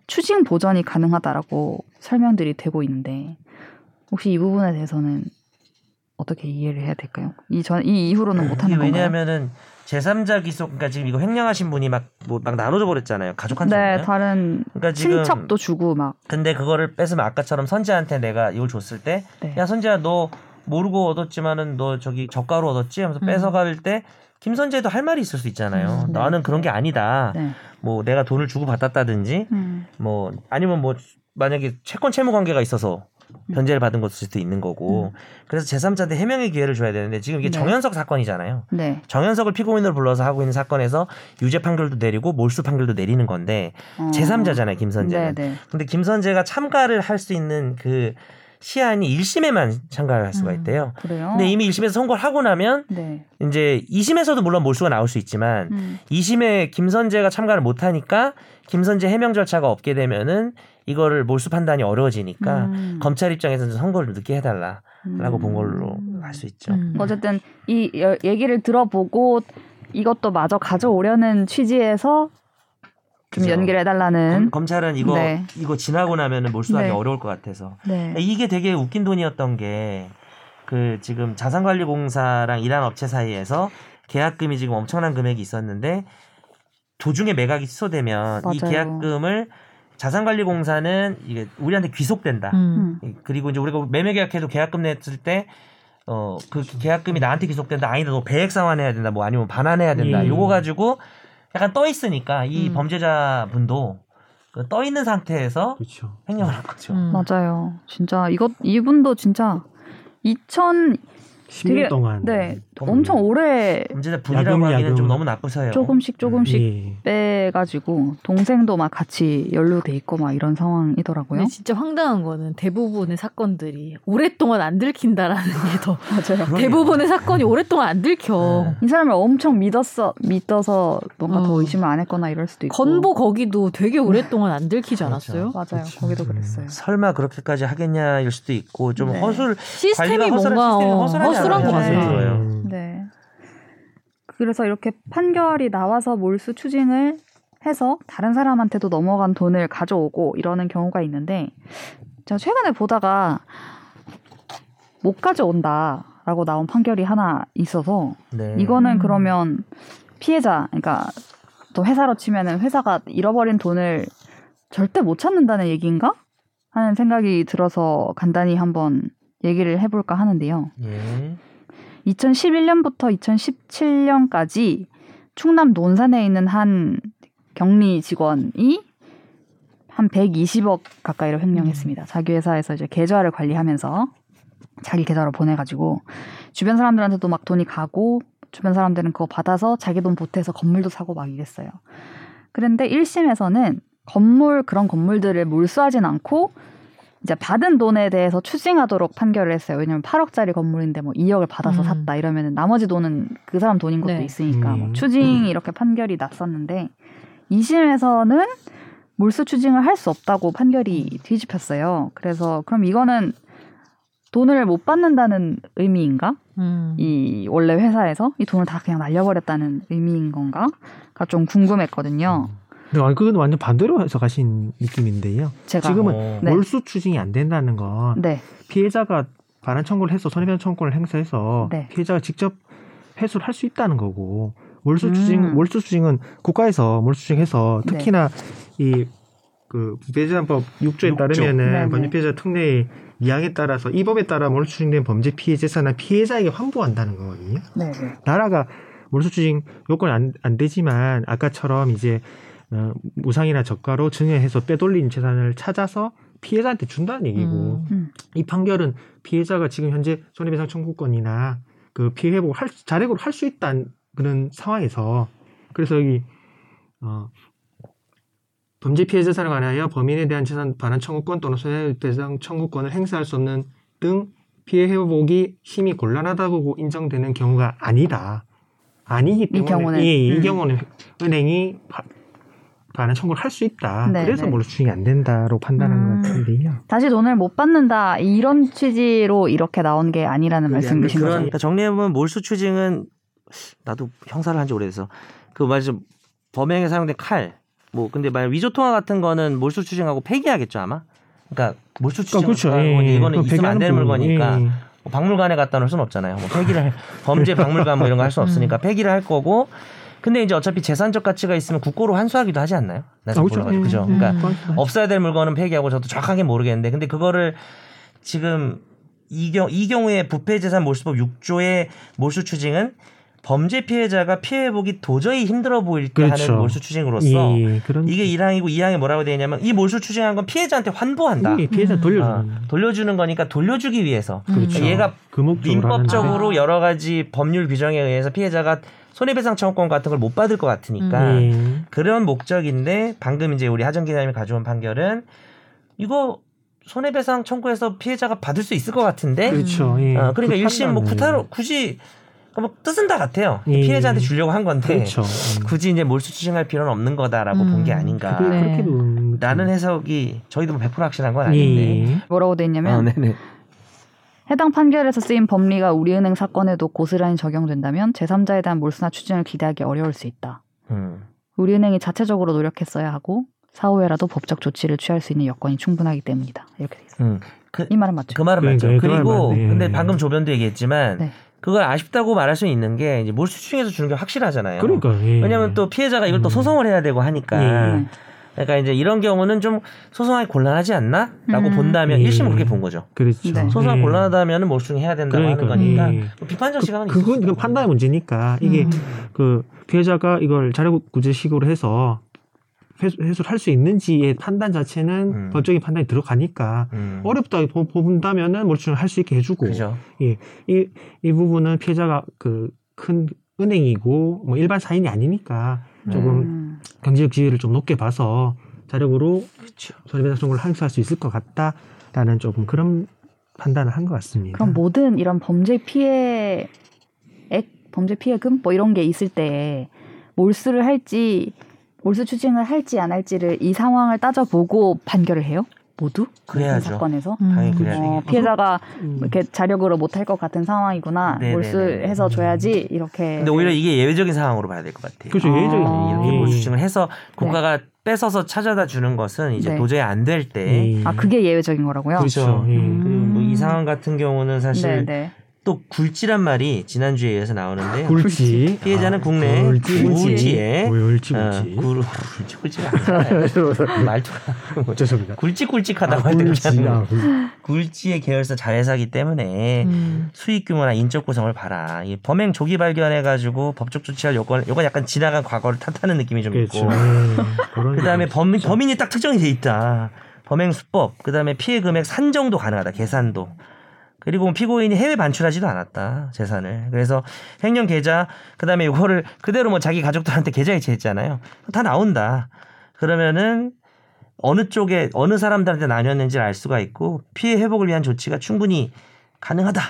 추징 보전이 가능하다라고 설명들이 되고 있는데 혹시 이 부분에 대해서는 어떻게 이해를 해야 될까요? 이 전 이 이후로는 못 하는 이게 건가요? 왜냐하면은 제3자 기속 그러니까 지금 이거 횡령하신 분이 막뭐막 나눠줘 버렸잖아요 가족한테 네, 다른 그러니까 지금 친척도 주고 막 근데 그거를 뺏으면 아까처럼 선재한테 내가 이걸 줬을 때 네. 야 선재야 너 모르고 얻었지만은 너 저기 저가로 얻었지 하면서 음. 뺏어갈 때 김선재도 할 말이 있을 수 있잖아요. 음, 네. 나는 그런 게 아니다. 네. 뭐 내가 돈을 주고 받았다든지 음, 뭐 아니면 뭐 만약에 채권 채무 관계가 있어서 변제를 받은 것일 수도 있는 거고 그래서 제3자한테 해명의 기회를 줘야 되는데 지금 이게 네. 정현석 사건이잖아요. 네. 정현석을 피고인으로 불러서 하고 있는 사건에서 유죄 판결도 내리고 몰수 판결도 내리는 건데 어. 제3자잖아요, 김선재는. 네, 네. 근데 김선재가 참가를 할 수 있는 그 시한이 1심에만 참가를 할 수가 음. 있대요. 그래요. 근데 이미 1심에서 선고를 하고 나면 네. 이제 2심에서도 물론 몰수가 나올 수 있지만 음. 2심에 김선재가 참가를 못 하니까 김선재 해명 절차가 없게 되면은 이거를 몰수 판단이 어려워지니까 음. 검찰 입장에서는 선고를 늦게 해달라라고 음. 본 걸로 할 수 있죠. 음. 어쨌든 이 여- 얘기를 들어보고 이것도 마저 가져오려는 취지에서 좀 그죠. 연기를 해달라는. 검, 찰은 이거 네. 이거 지나고 나면은 몰수하기 네. 어려울 것 같아서 네. 이게 되게 웃긴 돈이었던 게 그 지금 자산관리공사랑 일한 업체 사이에서 계약금이 지금 엄청난 금액이 있었는데 도중에 매각이 취소되면 이 맞아요. 계약금을 자산관리공사는 이게 우리한테 귀속된다. 음. 음. 그리고 이제 우리가 매매 계약해도 계약금 냈을 때 어 그 계약금이 나한테 귀속된다. 아니다. 너 배액 상환해야 된다. 뭐 아니면 반환해야 된다. 예. 요거 가지고 약간 떠 있으니까 이 음. 범죄자 분도 그 떠 있는 상태에서 그렇죠. 횡령을 한 거죠. 음. 맞아요. 진짜 이것 이분도 진짜 2000 10년 되게- 동안. 네 돈- 엄청 오래 범죄자 분이라고 야금, 하기는 야금. 좀 너무 나쁘서요. 조금씩 조금씩 예. 빼가지고 동생도 막 같이 연루돼 있고 막 이런 상황이더라고요. 근데 진짜 황당한 거는 대부분의 사건들이 오랫동안 안 들킨다라는 게 더 맞아요. 그러게요. 대부분의 사건이 오랫동안 안 들켜. 네. 이 사람을 엄청 믿었어 믿어서 뭔가 더 어. 의심을 안 했거나 이럴 수도 있고. 건보 거기도 되게 오랫동안 안 들키지 않았어요? 맞아요. 그렇죠. 거기도 음. 그랬어요. 설마 그렇게까지 하겠냐일 수도 있고 좀 네. 허술 시스템이 관리가 허술한 뭔가 시스템이 어, 허술하지 허술한 것? 같아요. 네. 들어요. 음. 네. 그래서 이렇게 판결이 나와서 몰수 추징을 해서 다른 사람한테도 넘어간 돈을 가져오고 이러는 경우가 있는데 제가 최근에 보다가 못 가져온다라고 나온 판결이 하나 있어서 네. 이거는 음. 그러면 피해자 그러니까 또 회사로 치면은 회사가 잃어버린 돈을 절대 못 찾는다는 얘기인가 하는 생각이 들어서 간단히 한번 얘기를 해볼까 하는데요. 예. 2011년부터 2017년까지 충남 논산에 있는 한 격리 직원이 한 120억 가까이를 횡령했습니다. 자기 회사에서 이제 계좌를 관리하면서 자기 계좌로 보내가지고 주변 사람들한테도 막 돈이 가고 주변 사람들은 그거 받아서 자기 돈 보태서 건물도 사고 막 이랬어요. 그런데 1심에서는 건물 그런 건물들을 몰수하진 않고 이제 받은 돈에 대해서 추징하도록 판결을 했어요. 왜냐면 8억짜리 건물인데 뭐 2억을 받아서 음. 샀다 이러면 나머지 돈은 그 사람 돈인 것도 네. 있으니까 뭐 음. 추징 이렇게 판결이 났었는데 2심에서는 몰수 추징을 할 수 없다고 판결이 뒤집혔어요. 그래서 그럼 이거는 돈을 못 받는다는 의미인가? 음. 이 원래 회사에서 이 돈을 다 그냥 날려버렸다는 의미인 건가?가 좀 궁금했거든요. 근데 그건 완전 반대로 해서 가신 느낌인데요. 제가 지금은 어. 네. 몰수 추징이 안 된다는 건 네, 피해자가 반환 청구를 해서 손해배상 청구를 행사해서 네. 피해자가 직접 회수를 할 수 있다는 거고 몰수 음. 추징 몰수 추징은 국가에서 몰수 추징해서 네. 특히나 이 그 부패재산법 6조에 육조. 따르면은 네네. 범죄 피해자 특례의 이항에 따라서 이 법에 따라 몰수 추징된 범죄 피해 재산은 피해자에게 환부한다는 거거든요. 네, 네. 나라가 몰수 추징 요건이 안, 안 되지만 아까처럼 이제 어, 무상이나 저가로 증여해서 빼돌린 재산을 찾아서 피해자한테 준다는 얘기고 음. 음. 이 판결은 피해자가 지금 현재 손해배상 청구권이나 그 피해 회복을 할, 수- 자력으로 할 수 있다는 그런 상황에서 그래서 여기 어 범죄 피해 재산에 관하여 범인에 대한 재산 반환 청구권 또는 손해배상 청구권을 행사할 수 없는 등 피해 회복이 심히 곤란하다고 인정되는 경우가 아니다. 아니기 때문에 경우는, 예, 이 음. 경우는 은행이 바- 반환 청구를 할 수 있다. 네, 그래서 네. 몰수 추징이 안 된다로 판단한 음. 것 같은데요. 다시 돈을 못 받는다 이런 취지로 이렇게 나온 게 아니라는 말씀이신 거죠? 그러니까 정리해보면 몰수 추징은 나도 형사를 한 지 오래돼서 그 말씀 범행에 사용된 칼 뭐 근데 만약 위조 통화 같은 거는 몰수 추징하고 폐기하겠죠 아마 그러니까 몰수 추징 그렇죠. 이거는 그럼 있으면 안 되는 물건이니까 부분이, 뭐 박물관에 갖다 놓을 수는 없잖아요 뭐 폐기를 할- 범죄 박물관 뭐 이런 거 할 수 없으니까 폐기를 할 거고 근데 이제 어차피 재산적 가치가 있으면 국고로 환수하기도 하지 않나요? 나 아, 잘 그렇죠. 몰라가지고. 그죠? 예, 예. 그러니까 음. 없어야 될 물건은 폐기하고 저도 정확하게 모르겠는데 근데 그거를 지금 이, 경, 이 경우에 부패재산 몰수법 6조의 몰수 추징은 범죄 피해자가 피해 회복이 도저히 힘들어 보일 때 그렇죠. 하는 몰수 추징으로서 예, 예, 이게 1항이고 2항에 뭐라고 되어 있냐면 이 몰수 추징한 건 피해자한테 환부한다. 예, 피해자 음. 돌려주는 아, 돌려주는 거니까 돌려주기 위해서 그렇죠. 얘가 그 목적으로 민법적으로. 여러 가지 법률 규정에 의해서 피해자가 손해배상 청구권 같은 걸 못 받을 것 같으니까 예. 그런 목적인데 방금 이제 우리 하정 기자님이 가져온 판결은 이거 손해배상 청구해서 피해자가 받을 수 있을 것 같은데 그렇죠. 예. 어, 그러니까 그 1심 뭐. 구타로 굳이 뭐 뜻은 다 같아요 예. 피해자한테 주려고 한 건데 그렇죠. 음. 굳이 이제 몰수 추징할 필요는 없는 거다라고 음, 본게 아닌가 네. 그렇게 보는 라는 해석이 저희도 뭐100% 확신한 건 아닌데 예. 뭐라고 돼 있냐면 아, 네네. 해당 판결에서 쓰인 법리가 우리은행 사건에도 고스란히 적용된다면 제3자에 대한 몰수나 추징을 기대하기 어려울 수 있다. 음. 우리은행이 자체적으로 노력했어야 하고 사후에라도 법적 조치를 취할 수 있는 여건이 충분하기 때문이다. 이렇게 돼 있어요. 음. 그, 이 말은 맞죠? 그 말은 맞죠. 그러니까 그 그리고 말은 맞네. 근데 방금 조변도 얘기했지만 네. 그걸 아쉽다고 말할 수 있는 게 이제 몰수 추징해서 주는 게 확실하잖아요. 그러니까 예. 왜냐하면 또 피해자가 이걸 또 음. 소송을 해야 되고 하니까 예. 네. 그러니까 이제 이런 경우는 좀 소송하기 곤란하지 않나?라고 음. 본다면 예. 1심은 그렇게 본 거죠. 그렇죠. 네. 소송하기 예. 곤란하다면 몰수증 해야 된다고 그러니까, 하는 거니까 예. 뭐 비판적 그, 그건 있을 이건 수 판단의 문제니까 이게 음. 그 피해자가 이걸 자력구제식으로 해서 회수, 회수를 할 수 있는지의 판단 자체는 음. 법적인 판단이 들어가니까 음. 어렵다 보- 본다면은 몰수를 할수 있게 해주고 그죠. 이, 이 부분은 피해자가 그 큰 은행이고 뭐 일반 사인이 아니니까 조금 음. 경제적 지위를 좀 높게 봐서 자력으로 그렇죠. 손해배상 청구를 행사할 수 있을 것 같다라는 조금 그런 판단을 한 것 같습니다. 그럼 모든 이런 범죄 피해액, 범죄 피해금 뭐 이런 게 있을 때 몰수를 할지 몰수 추징을 할지 안 할지를 이 상황을 따져보고 판결을 해요? 모두? 그래야죠. 사건에서? 음. 당연히. 어, 이게. 피해자가 음. 이렇게 자력으로 못할 것 같은 상황이구나 네네네. 몰수해서 줘야지 이렇게 근데 오히려 이게 예외적인 상황으로 봐야 될 것 같아요. 그렇죠. 예외적인 아. 상황이에요. 이렇게 예. 몰수증을 해서 국가가 뺏어서 찾아다 주는 것은 이제 네. 도저히 안 될 때. 예. 아 그게 예외적인 거라고요? 그렇죠. 예. 음. 그리고 뭐 이 상황 같은 경우는 사실 네네. 또 굴지란 말이 지난주에 이어서 나오는데 굴지 피해자는 국내 굴지 굴지에 굴지 어, 굴지 굴, 굴지 굴지가. 말투가 죄송합니다. 아, 할때 굴지 그렇지 아, 않나요? 굴- 굴지의 계열사 자회사기 때문에 음. 수익 규모나 인적 구성을 봐라. 이 범행 조기 발견해 가지고 법적 조치할 요건 요건 약간 지나간 과거를 탓하는 느낌이 좀 그렇죠. 있고. 예. 그런 그다음에 게 범인 범인이 딱 특정이 돼 있다. 범행 수법, 그다음에 피해 금액 산정도 가능하다. 계산도. 그리고 뭐 피고인이 해외 반출하지도 않았다 재산을 그래서 횡령 계좌 그다음에 이거를 그대로 뭐 자기 가족들한테 계좌 이체했잖아요 다 나온다 그러면은 어느 쪽에 어느 사람들한테 나뉘었는지를 알 수가 있고 피해 회복을 위한 조치가 충분히 가능하다.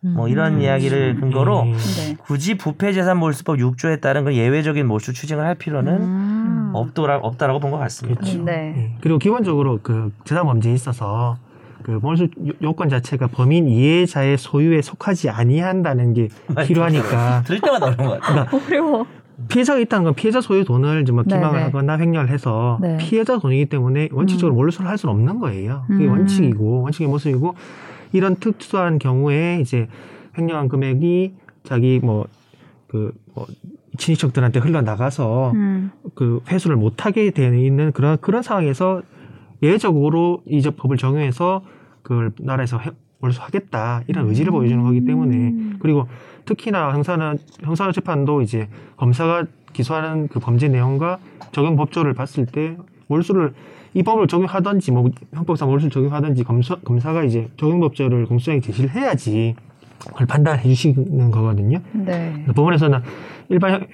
뭐 이런 음. 이야기를 근거로 음. 네. 굳이 부패재산 몰수법 6조에 따른 그 예외적인 몰수 추징을 할 필요는 음. 없더라 없다라고 본 것 같습니다. 그렇죠. 네. 예. 그리고 기본적으로 그 재산 범죄에 있어서 그 몰수 요- 요건 자체가 범인 이해자의 소유에 속하지 아니한다는 게 필요하니까 들을 때마다 어려운 것 같아요. 어려워. 피해자가 있다는 건 피해자 소유 돈을 이제 뭐 네, 기망을 네. 하거나 횡령을 해서 네. 피해자 돈이기 때문에 원칙적으로 몰수를 할 수는 없는 거예요. 그게 음. 원칙이고 원칙의 모습이고 이런 특수한 경우에 이제 횡령한 금액이 자기 뭐그뭐 친인척들한테 흘러나가서 음. 그 회수를 못하게 되어 있는 그런 그런 상황에서 예외적으로 이 법을 적용해서 그걸 나라에서 해- 몰수하겠다 이런 의지를 보여주는 거기 때문에 음. 그리고 특히나 형사는 형사 재판도 이제 검사가 기소하는 그 범죄 내용과 적용 법조를 봤을 때 몰수를 이 법을 적용하든지 뭐 형법상 몰수를 적용하든지 검사 검사가 이제 적용 법조를 공소장에 제시를 해야지 그걸 판단해 주시는 거거든요. 네. 법원에서는 일반 형-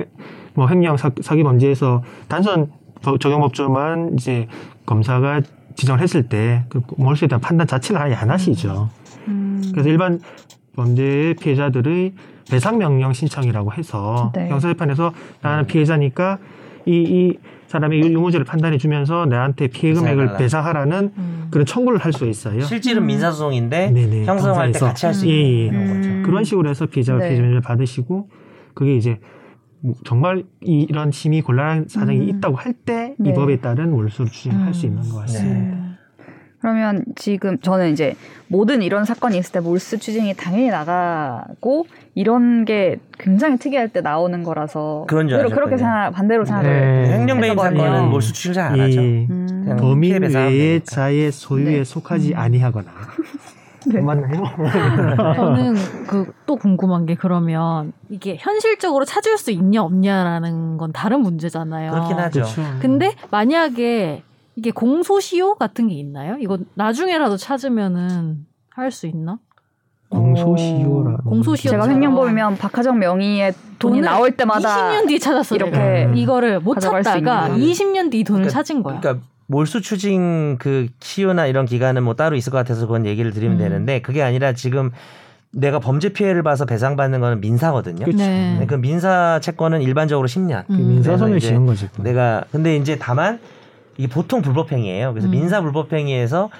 뭐 횡령 사, 사기 범죄에서 단순 법- 적용 법조만 이제 검사가 지정을 했을 때 그 몰수에 대한 판단 자체를 아예 안 하시죠. 음. 그래서 일반 범죄 피해자들의 배상 명령 신청이라고 해서 네. 형사재판에서 나는 피해자니까 이, 이 사람의 유- 유무죄를 판단해 주면서 나한테 피해 금액을. 배상하라는 음. 그런 청구를 할 수 있어요. 실질은 민사소송인데 네네. 형사소송할 때. 같이 할수 예, 있는 예. 음. 그런 식으로 해서 피해자가 네. 피해 면을 받으시고 그게 이제 뭐 정말 이- 이런 심히 곤란한 사정이 음. 있다고 할 때이 네. 법에 따른 몰수를 추진할 음. 수 있는 것 같습니다. 네. 그러면 지금 저는 이제 모든 이런 사건이 있을 때 몰수 추징이 당연히 나가고 이런 게 굉장히 특이할 때 나오는 거라서 그런 줄 그렇게. 생각 반대로 생각을 네. 횡령배임. 사건은 몰수 추징 잘안 하죠. 이 음. 범인 배상하면 외의 자의 소유에 네. 속하지 아니하거나 네. 맞나요? 저는 그 또 궁금한 게 그러면 이게 현실적으로 찾을 수 있냐 없냐라는 건 다른 문제잖아요. 그렇긴 하죠. 그렇죠. 근데 만약에 이게 공소시효 같은 게 있나요? 이거 나중에라도 찾으면은 할 수 있나? 공소시효라. 공소시효 제가 횡령범이면 박하정 명의의 돈이 나올 때마다 20년 뒤에 찾았어. 이렇게 내가. 이거를 못 찾다가 있는. 20년 뒤 돈을 그러니까- 찾은 거야. 그러니까 몰수 추징 그 시효나 이런 기간은 뭐 따로 있을 것 같아서 그건 얘기를 드리면 음. 되는데 그게 아니라 지금 내가 범죄 피해를 봐서 배상받는 거는 민사거든요. 그렇죠. 네. 그 민사 채권은 일반적으로 10년. 그 음. 민사선을 이제 지는 거지. 내가 근데 이제 다만 이게 보통 불법행위예요. 그래서 음. 민사 불법행위에서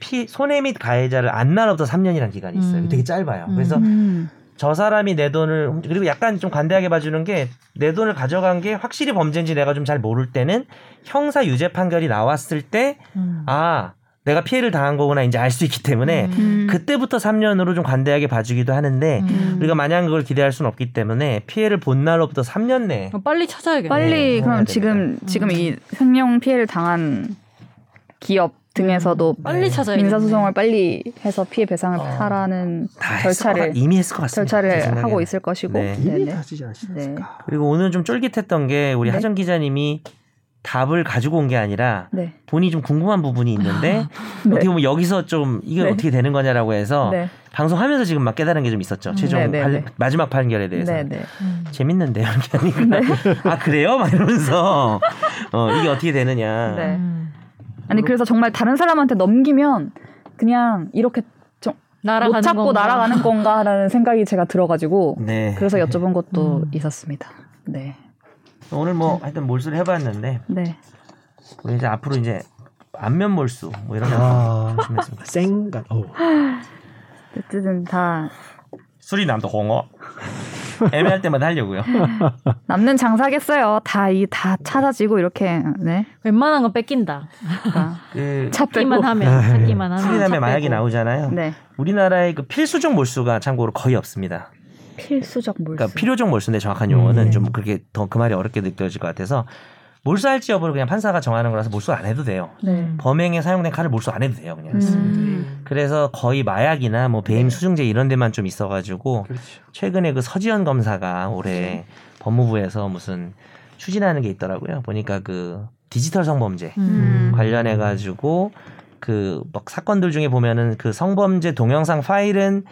피 손해 및 가해자를 안 나눠도 3년이라는 기간이 있어요. 음. 되게 짧아요. 음. 그래서 음. 저 사람이 내 돈을 훔- 그리고 약간 좀 관대하게 봐주는 게 내 돈을 가져간 게 확실히 범죄인지 내가 좀 잘 모를 때는 형사 유죄 판결이 나왔을 때 음. 아 내가 피해를 당한 거구나 이제 알 수 있기 때문에 음. 음. 그때부터 3년으로 좀 관대하게 봐주기도 하는데 음. 우리가 마냥 그걸 기대할 수는 없기 때문에 피해를 본 날로부터 3년 내에 어, 빨리 찾아야겠네. 빨리 네, 그럼 지금 됩니다. 지금 이 횡령 피해를 당한 기업 등에서도 빨리 네. 찾아야겠네. 민사 소송을 빨리 해서 피해 배상을 어. 하라는 절차를 같- 이미 했을 것 같습니다. 제 절차를. 하고 있을 것이고 네. 네네. 하지 않으셨을까? 그리고 오늘 좀 쫄깃했던 게 우리 네. 하정 기자님이 답을 가지고 온 게 아니라 네. 본인이 좀 궁금한 부분이 있는데 네. 어떻게 보면 여기서 좀 이게 네. 어떻게 되는 거냐라고 해서 네. 방송하면서 지금 막 깨달은 게 좀 있었죠. 음. 최종 네, 네, 판- 네. 마지막 판결에 대해서. 네, 네. 음. 재밌는데요, 이게 아니구나. 아 그래요? 막 이러면서 어, 이게 어떻게 되느냐. 아니 그래서 정말 다른 사람한테 넘기면 그냥 이렇게 못 날아가는 찾고 건가? 날아가는 건가라는 생각이 제가 들어가지고 네. 그래서 여쭤본 것도 음. 있었습니다. 네, 오늘 뭐 하여튼 몰수를 해봤는데 네. 우리 이제 앞으로 이제 안면 몰수 뭐 이런 거 아, 준비했습니다. 생간. 오. 어쨌든 다 수리남도 홍어 애매할 때마다 하려고요. 남는 장사겠어요. 다 이 다 찾아지고 이렇게 네. 웬만한 건 뺏긴다. 그러니까 그 찾기만 하면 찾기만 하면. 수리남에 차 마약이. 나오잖아요. 네. 우리나라의 그 필수적 몰수가 참고로 거의 없습니다. 필수적 몰수. 그러니까 필요적 몰수인데 정확한 용어는 음. 좀 그렇게 더 그 말이 어렵게 느껴질 것 같아서 몰수할지 여부를 그냥 판사가 정하는 거라서 몰수 안 해도 돼요. 네. 범행에 사용된 칼을 몰수 안 해도 돼요, 그냥. 음. 그래서 거의 마약이나 뭐 배임 수증제 이런 데만 좀 있어가지고 그렇죠. 최근에 그 서지현 검사가 올해 법무부에서 무슨 추진하는 게 있더라고요. 보니까 그 디지털 성범죄 음. 관련해 가지고 그 막 사건들 중에 보면은 그 성범죄 동영상 파일은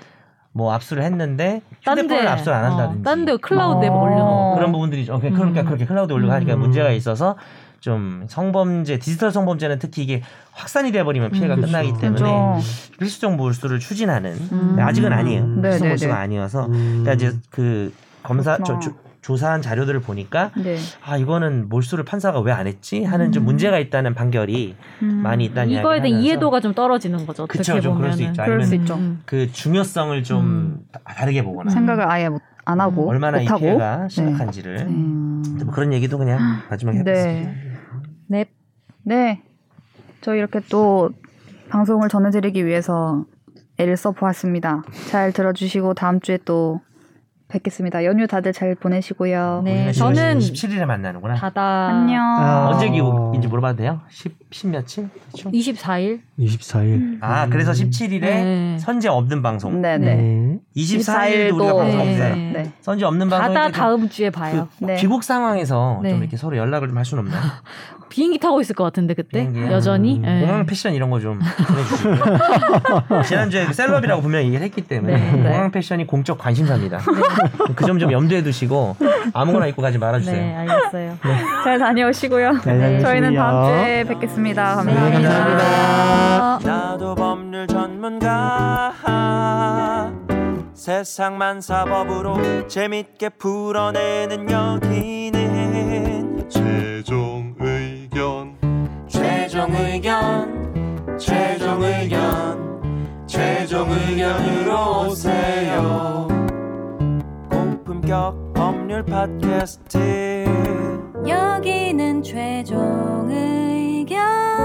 뭐 압수를 했는데 휴대폰을 압수를 안 한다든지 딴데 클라우드에 어. 올려놓고. 그런 부분들이 좀 그러니까 음. 그렇게 클라우드 올리고 하니까 음. 문제가 있어서 좀 성범죄 디지털 성범죄는 특히 이게 확산이 돼버리면 피해가 음, 끝나기 그렇죠. 때문에 그렇죠. 필수적 몰수를 추진하는 음. 아직은 아니에요. 네, 필수적 네, 몰수가 네. 아니어서 음. 그러니까 이제 그 검사 저, 그렇구나. 조, 조사한 자료들을 보니까 네. 아 이거는 몰수를 판사가 왜 안 했지 하는 좀 음. 문제가 있다는 판결이 음. 많이 있다는 이거에 대한 이해도가 좀 떨어지는 거죠. 그쵸, 좀 그럴 수. 있죠. 그럴 수 있죠. 음. 그 중요성을 좀 음. 다- 다르게 보거나 생각을 아예 못, 안 하고 얼마나 이못 하고. 피해가 심각한지를 음. 뭐 그런 얘기도 그냥 마지막에 해봤습니다. 네. 네. 저 이렇게 또 방송을 전해드리기 위해서 애를 써보았습니다. 잘 들어주시고 다음 주에 또 뵙겠습니다. 연휴 다들 잘 보내시고요. 네, 우리는 저는 17일에 만나는구나. 다다 안녕. 아. 언제 기국인지 물어봐도 돼요? 10, 10 며칠? 대충? 24일. 24일. 아 그래서 17일에 네. 선제 없는 방송. 네네. 네. 24일도 우리가 24일도 방송 네. 없어요. 네. 네. 선제 없는 방송. 다다 다음 주에 봐요. 네. 귀국 상황에서 네. 좀 이렇게 서로 연락을 좀 할 수는 없나요? 비행기 타고 있을 것 같은데 그때 비행기요? 여전히. 음. 네. 공항 패션 이런 거 좀. 지난주에 그 셀럽이라고 분명히 얘기를 했기 때문에 네. 네. 공항 패션이 공적 관심사입니다. 그점 좀 염두에 두시고 아무거나 입고 가지 말아주세요. 네, 알겠어요. 잘 다녀오시고요. 잘 다녀오시고요. 저희는 다음 주에 뵙겠습니다. 네, 감사합니다. 감사합니다. 나도 법률 전문가. 세상만 사법으로 재밌게 풀어내는 여기는 최종 의견. 최종 의견. 최종 의견. 최종 의견으로 오세요 고품격. 법률 팟캐스트. 여기는 최종 의견